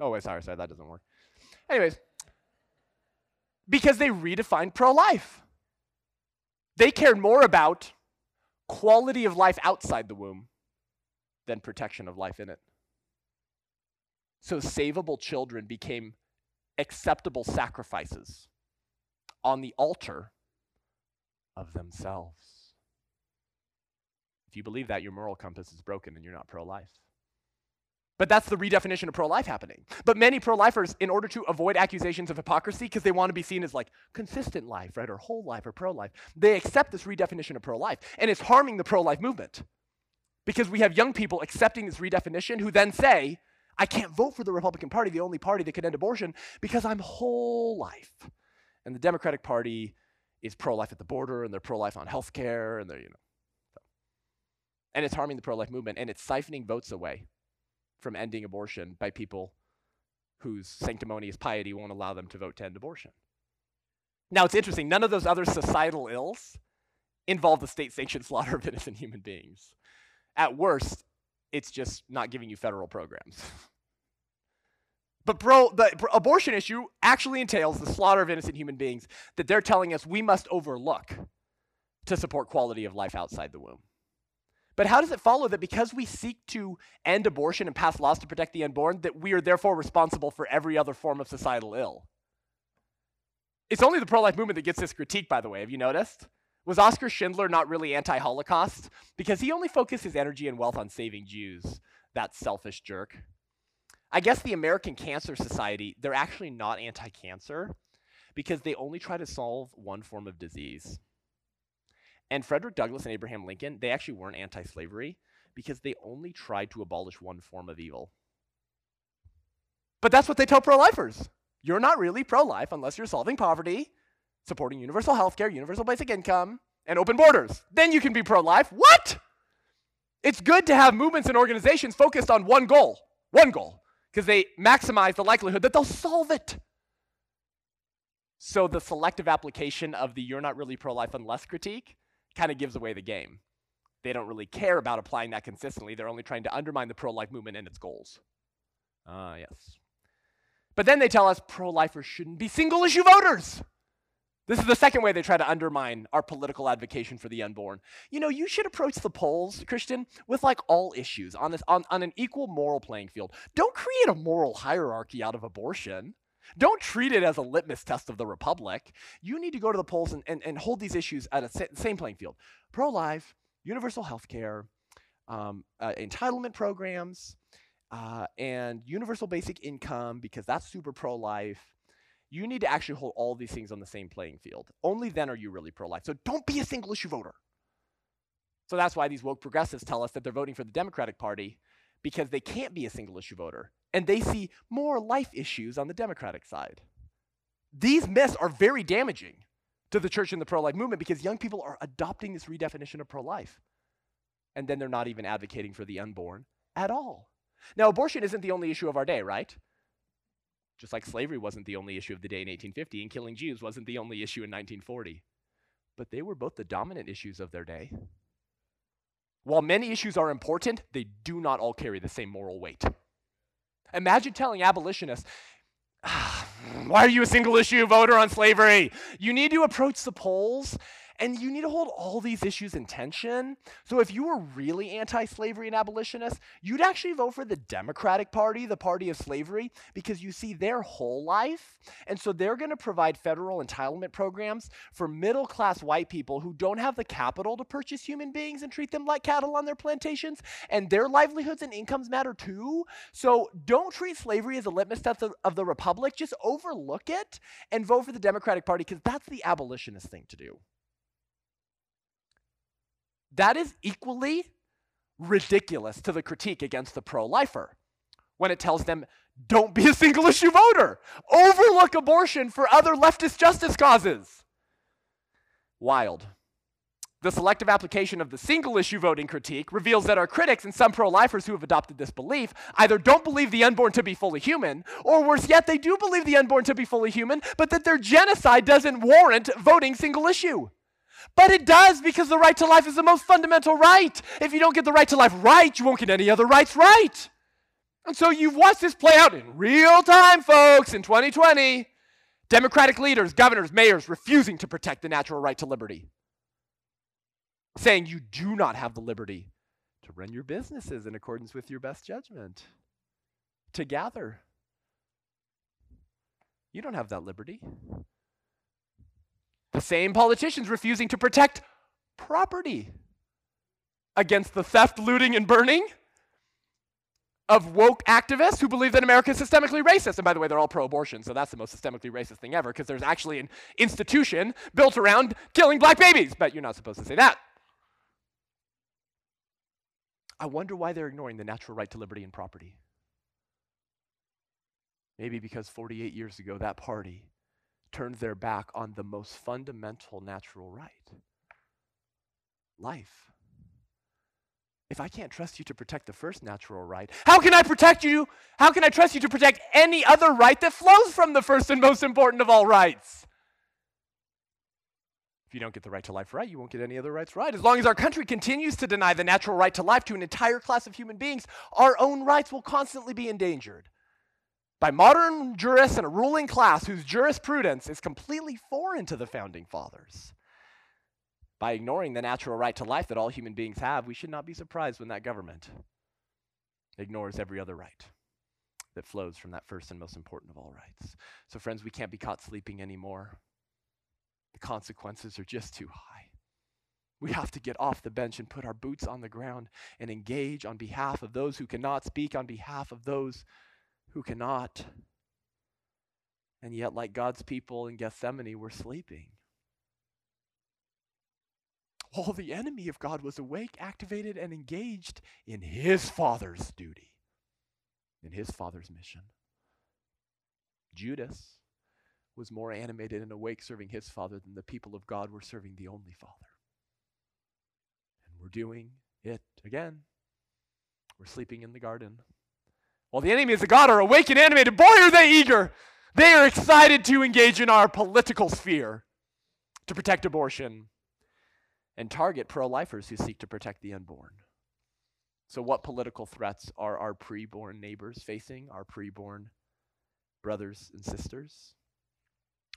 Speaker 2: Oh, wait, sorry, sorry, that doesn't work. Anyways, because they redefined pro life. They cared more about quality of life outside the womb than protection of life in it. So, savable children became acceptable sacrifices on the altar of themselves. If you believe that, your moral compass is broken and you're not pro life. But that's the redefinition of pro life happening. But many pro lifers, in order to avoid accusations of hypocrisy, because they want to be seen as like consistent life, right, or whole life or pro life, they accept this redefinition of pro life. And it's harming the pro life movement. Because we have young people accepting this redefinition who then say, I can't vote for the Republican Party, the only party that could end abortion, because I'm whole life. And the Democratic Party is pro life at the border, and they're pro life on health care, and they're, you know. So. And it's harming the pro life movement, and it's siphoning votes away from ending abortion by people whose sanctimonious piety won't allow them to vote to end abortion. Now, it's interesting, none of those other societal ills involve the state sanctioned slaughter of innocent human beings. At worst, it's just not giving you federal programs. but bro, the abortion issue actually entails the slaughter of innocent human beings that they're telling us we must overlook to support quality of life outside the womb. But how does it follow that because we seek to end abortion and pass laws to protect the unborn, that we are therefore responsible for every other form of societal ill? It's only the pro life movement that gets this critique, by the way. Have you noticed? Was Oscar Schindler not really anti Holocaust? Because he only focused his energy and wealth on saving Jews, that selfish jerk. I guess the American Cancer Society, they're actually not anti cancer because they only try to solve one form of disease. And Frederick Douglass and Abraham Lincoln, they actually weren't anti slavery because they only tried to abolish one form of evil. But that's what they tell pro lifers. You're not really pro life unless you're solving poverty, supporting universal health care, universal basic income, and open borders. Then you can be pro life. What? It's good to have movements and organizations focused on one goal, one goal, because they maximize the likelihood that they'll solve it. So the selective application of the you're not really pro life unless critique kind of gives away the game. They don't really care about applying that consistently. They're only trying to undermine the pro life movement and its goals. Ah, uh, yes. But then they tell us pro lifers shouldn't be single issue voters. This is the second way they try to undermine our political advocacy for the unborn. You know, you should approach the polls, Christian, with like all issues on, this, on, on an equal moral playing field. Don't create a moral hierarchy out of abortion. Don't treat it as a litmus test of the republic. You need to go to the polls and, and, and hold these issues at the same playing field. Pro life, universal health care, um, uh, entitlement programs, uh, and universal basic income, because that's super pro life. You need to actually hold all these things on the same playing field. Only then are you really pro life. So don't be a single issue voter. So that's why these woke progressives tell us that they're voting for the Democratic Party because they can't be a single issue voter and they see more life issues on the Democratic side. These myths are very damaging to the church and the pro life movement because young people are adopting this redefinition of pro life. And then they're not even advocating for the unborn at all. Now, abortion isn't the only issue of our day, right? Just like slavery wasn't the only issue of the day in 1850 and killing Jews wasn't the only issue in 1940. But they were both the dominant issues of their day. While many issues are important, they do not all carry the same moral weight. Imagine telling abolitionists, ah, why are you a single issue voter on slavery? You need to approach the polls and you need to hold all these issues in tension. So if you were really anti slavery and abolitionist, you'd actually vote for the Democratic Party, the party of slavery, because you see their whole life. And so they're going to provide federal entitlement programs for middle class white people who don't have the capital to purchase human beings and treat them like cattle on their plantations. And their livelihoods and incomes matter too. So don't treat slavery as a litmus test of, of the Republic. Just overlook it and vote for the Democratic Party because that's the abolitionist thing to do. That is equally ridiculous to the critique against the pro lifer when it tells them, don't be a single issue voter, overlook abortion for other leftist justice causes. Wild. The selective application of the single issue voting critique reveals that our critics and some pro lifers who have adopted this belief either don't believe the unborn to be fully human, or worse yet, they do believe the unborn to be fully human, but that their genocide doesn't warrant voting single issue. But it does because the right to life is the most fundamental right. If you don't get the right to life right, you won't get any other rights right. And so you've watched this play out in real time, folks, in 2020. Democratic leaders, governors, mayors refusing to protect the natural right to liberty, saying you do not have the liberty to run your businesses in accordance with your best judgment, to gather. You don't have that liberty. The same politicians refusing to protect property against the theft, looting, and burning of woke activists who believe that America is systemically racist. And by the way, they're all pro abortion, so that's the most systemically racist thing ever because there's actually an institution built around killing black babies, but you're not supposed to say that. I wonder why they're ignoring the natural right to liberty and property. Maybe because 48 years ago, that party turned their back on the most fundamental natural right life. If I can't trust you to protect the first natural right, how can I protect you? How can I trust you to protect any other right that flows from the first and most important of all rights? If you don't get the right to life right, you won't get any other rights right. As long as our country continues to deny the natural right to life to an entire class of human beings, our own rights will constantly be endangered by modern jurists and a ruling class whose jurisprudence is completely foreign to the founding fathers. By ignoring the natural right to life that all human beings have, we should not be surprised when that government ignores every other right that flows from that first and most important of all rights. So, friends, we can't be caught sleeping anymore. The consequences are just too high. We have to get off the bench and put our boots on the ground and engage on behalf of those who cannot speak, on behalf of those who cannot. And yet, like God's people in Gethsemane, were sleeping. While the enemy of God was awake, activated, and engaged in his Father's duty, in his Father's mission. Judas was more animated and awake serving his Father than the people of God were serving the only Father. And we're doing it again. We're sleeping in the garden. While the enemies of God are awake and animated, boy, are they eager. They are excited to engage in our political sphere to protect abortion and target pro lifers who seek to protect the unborn. So, what political threats are our preborn neighbors facing, our preborn brothers and sisters?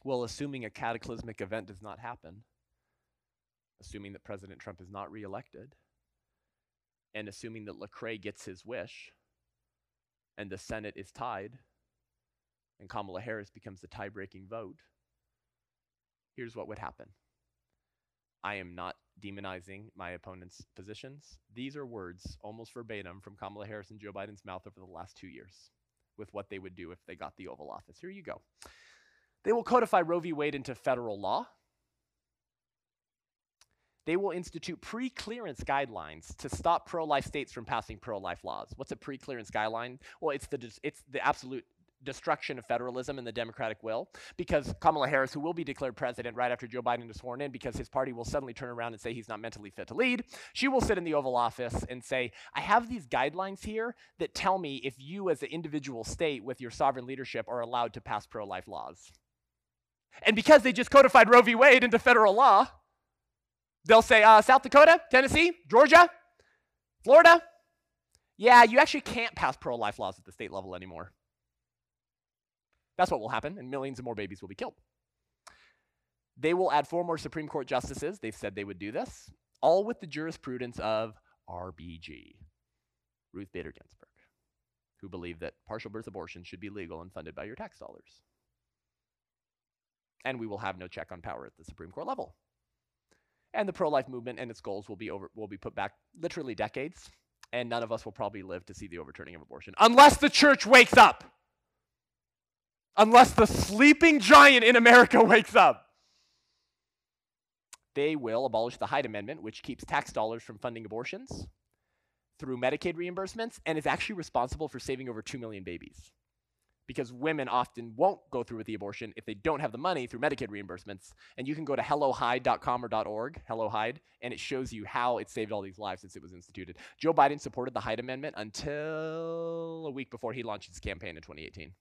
Speaker 2: Well, assuming a cataclysmic event does not happen, assuming that President Trump is not reelected, and assuming that Lecrae gets his wish, and the Senate is tied, and Kamala Harris becomes the tie breaking vote, here's what would happen. I am not demonizing my opponent's positions. These are words almost verbatim from Kamala Harris and Joe Biden's mouth over the last two years with what they would do if they got the Oval Office. Here you go. They will codify Roe v. Wade into federal law. They will institute pre clearance guidelines to stop pro life states from passing pro life laws. What's a pre clearance guideline? Well, it's the, it's the absolute destruction of federalism and the democratic will because Kamala Harris, who will be declared president right after Joe Biden is sworn in, because his party will suddenly turn around and say he's not mentally fit to lead, she will sit in the Oval Office and say, I have these guidelines here that tell me if you, as an individual state with your sovereign leadership, are allowed to pass pro life laws. And because they just codified Roe v. Wade into federal law, they'll say uh, South Dakota, Tennessee, Georgia, Florida. Yeah, you actually can't pass pro life laws at the state level anymore. That's what will happen, and millions of more babies will be killed. They will add four more Supreme Court justices. They've said they would do this, all with the jurisprudence of RBG, Ruth Bader Ginsburg, who believed that partial birth abortion should be legal and funded by your tax dollars. And we will have no check on power at the Supreme Court level. And the pro-life movement and its goals will be over will be put back literally decades, and none of us will probably live to see the overturning of abortion unless the church wakes up unless the sleeping giant in America wakes up. They will abolish the Hyde Amendment, which keeps tax dollars from funding abortions through Medicaid reimbursements and is actually responsible for saving over 2 million babies. Because women often won't go through with the abortion if they don't have the money through Medicaid reimbursements. And you can go to hellohyde.com or .org, Hello Hyde, and it shows you how it saved all these lives since it was instituted. Joe Biden supported the Hyde Amendment until a week before he launched his campaign in 2018.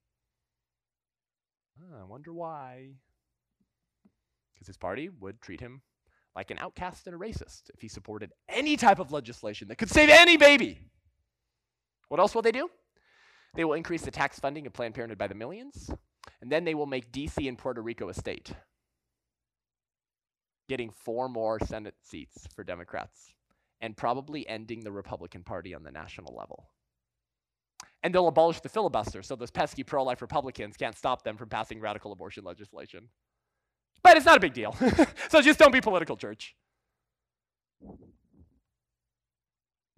Speaker 2: Ah, I wonder why. Because his party would treat him like an outcast and a racist if he supported any type of legislation that could save any baby. What else will they do? They will increase the tax funding of Planned Parenthood by the millions, and then they will make DC and Puerto Rico a state, getting four more Senate seats for Democrats, and probably ending the Republican Party on the national level and they'll abolish the filibuster so those pesky pro life Republicans can't stop them from passing radical abortion legislation. But it's not a big deal. so just don't be political, church.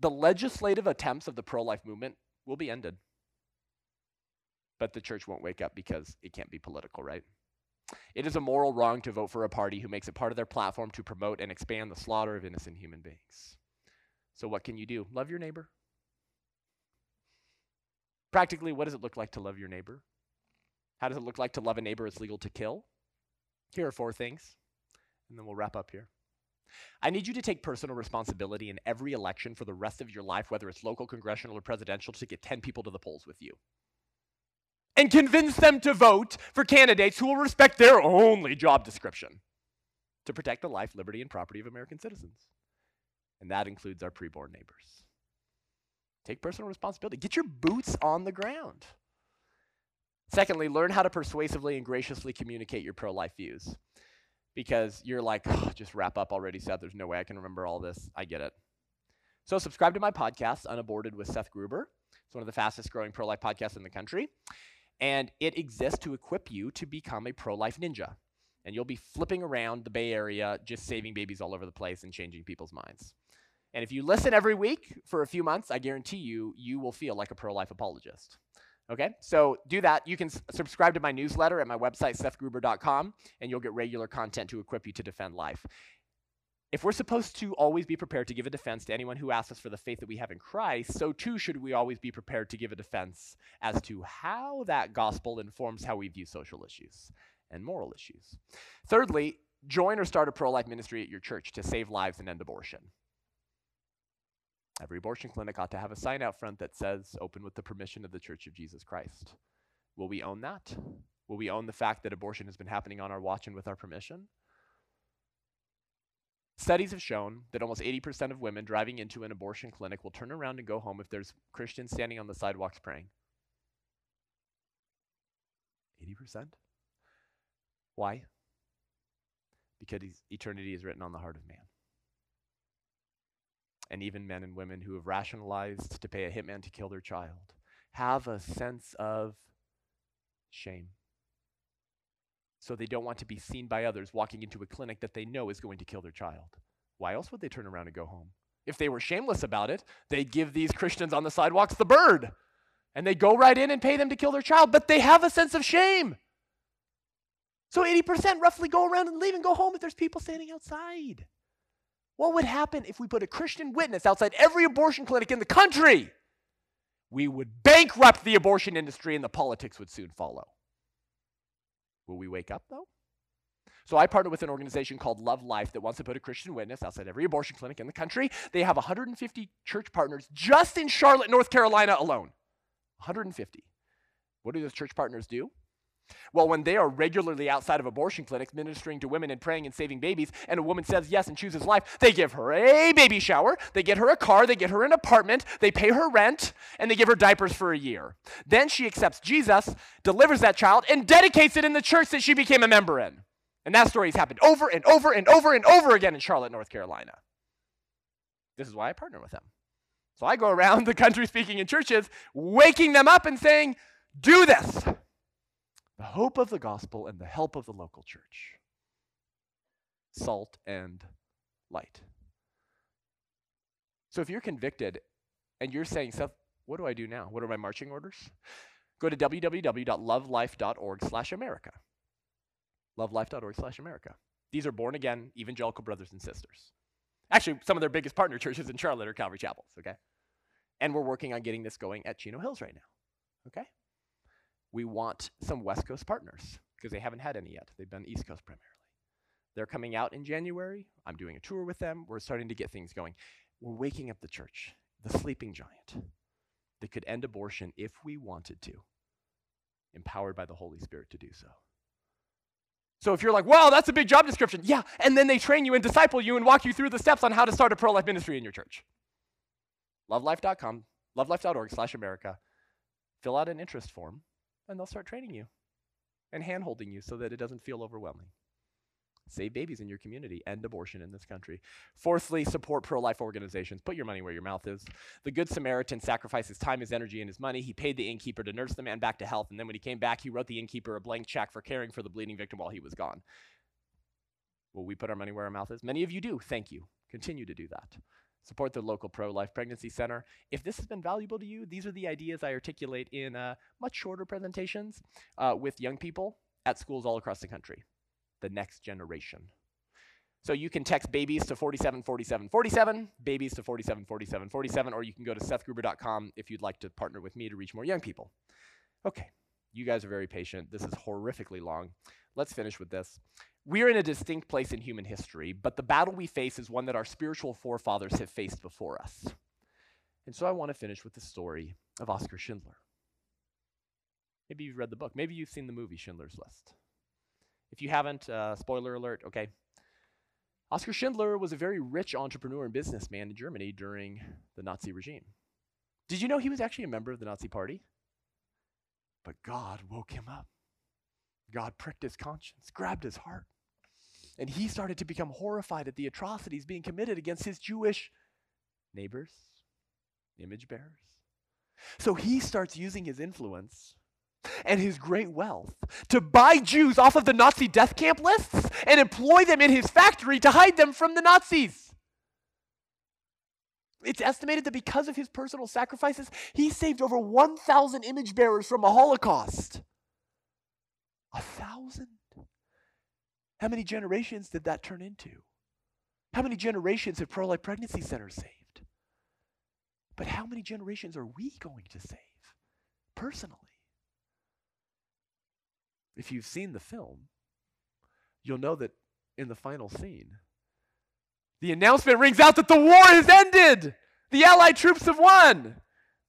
Speaker 2: The legislative attempts of the pro life movement will be ended. But the church won't wake up because it can't be political, right? It is a moral wrong to vote for a party who makes it part of their platform to promote and expand the slaughter of innocent human beings. So, what can you do? Love your neighbor. Practically, what does it look like to love your neighbor? How does it look like to love a neighbor it's legal to kill? Here are four things, and then we'll wrap up here. I need you to take personal responsibility in every election for the rest of your life, whether it's local, congressional, or presidential, to get 10 people to the polls with you. And convince them to vote for candidates who will respect their only job description to protect the life, liberty, and property of American citizens. And that includes our preborn neighbors. Take personal responsibility. Get your boots on the ground. Secondly, learn how to persuasively and graciously communicate your pro life views. Because you're like, oh, just wrap up already, Seth. There's no way I can remember all this. I get it. So, subscribe to my podcast, Unaborted with Seth Gruber. It's one of the fastest growing pro life podcasts in the country. And it exists to equip you to become a pro life ninja. And you'll be flipping around the Bay Area, just saving babies all over the place and changing people's minds. And if you listen every week for a few months, I guarantee you, you will feel like a pro life apologist. Okay, so do that. You can s- subscribe to my newsletter at my website, sethgruber.com, and you'll get regular content to equip you to defend life. If we're supposed to always be prepared to give a defense to anyone who asks us for the faith that we have in Christ, so too should we always be prepared to give a defense as to how that gospel informs how we view social issues and moral issues. Thirdly, join or start a pro life ministry at your church to save lives and end abortion. Every abortion clinic ought to have a sign out front that says, open with the permission of the Church of Jesus Christ. Will we own that? Will we own the fact that abortion has been happening on our watch and with our permission? Studies have shown that almost 80% of women driving into an abortion clinic will turn around and go home if there's Christians standing on the sidewalks praying. 80%? Why? Because eternity is written on the heart of man and even men and women who have rationalized to pay a hitman to kill their child have a sense of shame. So they don't want to be seen by others walking into a clinic that they know is going to kill their child. Why else would they turn around and go home? If they were shameless about it, they'd give these Christians on the sidewalks the bird. And they go right in and pay them to kill their child, but they have a sense of shame. So 80% roughly go around and leave and go home if there's people standing outside. What would happen if we put a Christian witness outside every abortion clinic in the country? We would bankrupt the abortion industry and the politics would soon follow. Will we wake up though? So I partner with an organization called Love Life that wants to put a Christian witness outside every abortion clinic in the country. They have 150 church partners just in Charlotte, North Carolina alone. 150. What do those church partners do? Well, when they are regularly outside of abortion clinics ministering to women and praying and saving babies, and a woman says yes and chooses life, they give her a baby shower, they get her a car, they get her an apartment, they pay her rent, and they give her diapers for a year. Then she accepts Jesus, delivers that child, and dedicates it in the church that she became a member in. And that story has happened over and over and over and over again in Charlotte, North Carolina. This is why I partner with them. So I go around the country speaking in churches, waking them up and saying, Do this. The hope of the gospel and the help of the local church. Salt and light. So if you're convicted and you're saying, Seth, what do I do now? What are my marching orders? Go to www.lovelife.org slash America lovelife.org slash America. These are born again evangelical brothers and sisters. Actually, some of their biggest partner churches in Charlotte are Calvary Chapels, okay? And we're working on getting this going at Chino Hills right now, okay? We want some West Coast partners because they haven't had any yet. They've been East Coast primarily. They're coming out in January. I'm doing a tour with them. We're starting to get things going. We're waking up the church, the sleeping giant that could end abortion if we wanted to, empowered by the Holy Spirit to do so. So if you're like, wow, that's a big job description, yeah, and then they train you and disciple you and walk you through the steps on how to start a pro life ministry in your church. Lovelife.com, lovelife.org slash America. Fill out an interest form, and they'll start training you and hand holding you so that it doesn't feel overwhelming. Save babies in your community, end abortion in this country. Fourthly, support pro life organizations. Put your money where your mouth is. The Good Samaritan sacrificed his time, his energy, and his money. He paid the innkeeper to nurse the man back to health, and then when he came back, he wrote the innkeeper a blank check for caring for the bleeding victim while he was gone. Will we put our money where our mouth is? Many of you do. Thank you. Continue to do that. Support the local pro life pregnancy center. If this has been valuable to you, these are the ideas I articulate in uh, much shorter presentations uh, with young people at schools all across the country the next generation. So you can text babies to 47 47 47, babies to 47 47 47, or you can go to sethgruber.com if you'd like to partner with me to reach more young people. Okay, you guys are very patient. This is horrifically long. Let's finish with this. We're in a distinct place in human history, but the battle we face is one that our spiritual forefathers have faced before us. And so I want to finish with the story of Oskar Schindler. Maybe you've read the book, maybe you've seen the movie Schindler's List. If you haven't, uh, spoiler alert, okay. Oskar Schindler was a very rich entrepreneur and businessman in Germany during the Nazi regime. Did you know he was actually a member of the Nazi Party? But God woke him up. God pricked his conscience, grabbed his heart, and he started to become horrified at the atrocities being committed against his Jewish neighbors, image bearers. So he starts using his influence and his great wealth to buy Jews off of the Nazi death camp lists and employ them in his factory to hide them from the Nazis. It's estimated that because of his personal sacrifices, he saved over 1,000 image bearers from a Holocaust. A thousand? How many generations did that turn into? How many generations have pro life pregnancy centers saved? But how many generations are we going to save personally? If you've seen the film, you'll know that in the final scene, the announcement rings out that the war has ended. The Allied troops have won.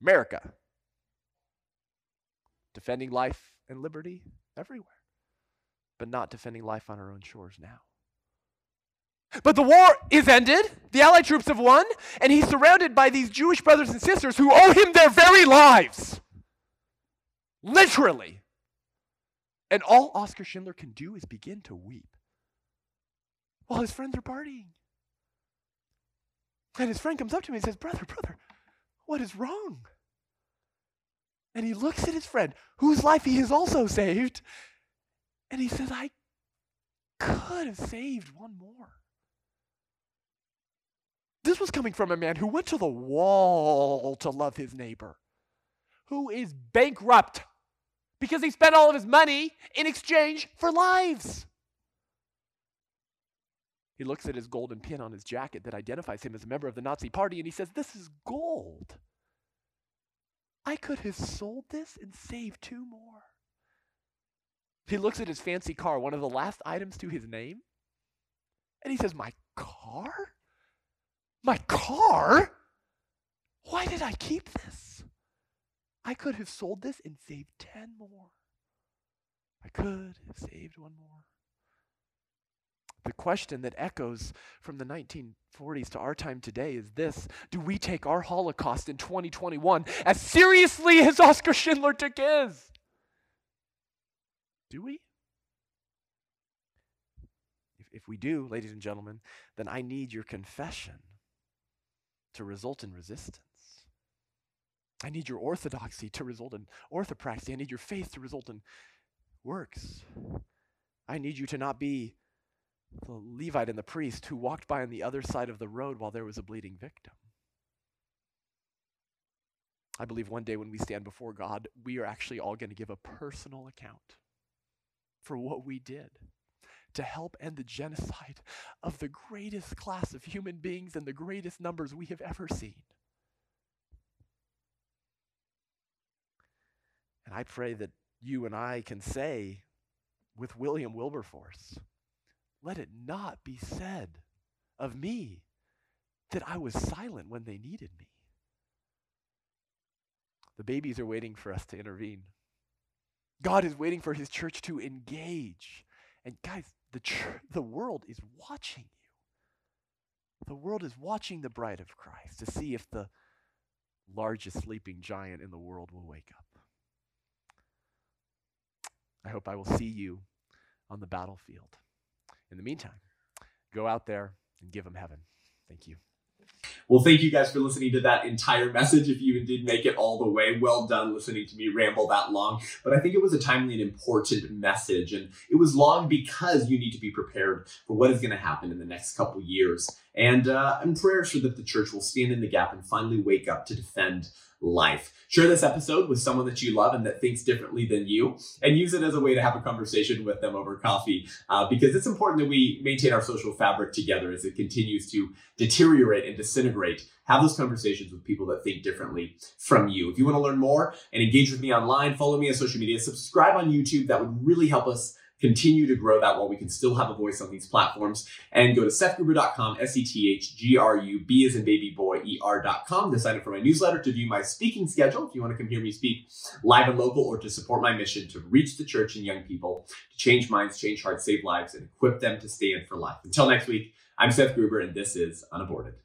Speaker 2: America. Defending life and liberty everywhere, but not defending life on our own shores now. But the war is ended. The Allied troops have won, and he's surrounded by these Jewish brothers and sisters who owe him their very lives. Literally. And all Oskar Schindler can do is begin to weep while his friends are partying. And his friend comes up to me and says, Brother, brother, what is wrong? And he looks at his friend, whose life he has also saved, and he says, I could have saved one more. This was coming from a man who went to the wall to love his neighbor, who is bankrupt because he spent all of his money in exchange for lives. He looks at his golden pin on his jacket that identifies him as a member of the Nazi party and he says, This is gold. I could have sold this and saved two more. He looks at his fancy car, one of the last items to his name, and he says, My car? My car? Why did I keep this? I could have sold this and saved 10 more. I could have saved one more. The question that echoes from the 1940s to our time today is this Do we take our Holocaust in 2021 as seriously as Oskar Schindler took his? Do we? If, if we do, ladies and gentlemen, then I need your confession to result in resistance. I need your orthodoxy to result in orthopraxy. I need your faith to result in works. I need you to not be the Levite and the priest who walked by on the other side of the road while there was a bleeding victim. I believe one day when we stand before God, we are actually all going to give a personal account for what we did to help end the genocide of the greatest class of human beings and the greatest numbers we have ever seen. And I pray that you and I can say with William Wilberforce, let it not be said of me that I was silent when they needed me. The babies are waiting for us to intervene. God is waiting for his church to engage. And guys, the, the world is watching you. The world is watching the bride of Christ to see if the largest sleeping giant in the world will wake up. I hope I will see you on the battlefield. In the meantime, go out there and give them heaven. Thank you.
Speaker 1: Well, thank you guys for listening to that entire message. If you did make it all the way, well done listening to me ramble that long. But I think it was a timely and important message. And it was long because you need to be prepared for what is going to happen in the next couple years. And, uh, and prayers for that the church will stand in the gap and finally wake up to defend life. Share this episode with someone that you love and that thinks differently than you, and use it as a way to have a conversation with them over coffee uh, because it's important that we maintain our social fabric together as it continues to deteriorate and disintegrate. Have those conversations with people that think differently from you. If you want to learn more and engage with me online, follow me on social media, subscribe on YouTube. That would really help us continue to grow that while we can still have a voice on these platforms. And go to sethgruber.com, S-E-T-H-G-R-U-B as in baby boy, E-R.com to sign up for my newsletter to view my speaking schedule if you want to come hear me speak live and local or to support my mission to reach the church and young people, to change minds, change hearts, save lives, and equip them to stand for life. Until next week, I'm Seth Gruber and this is Unaborted.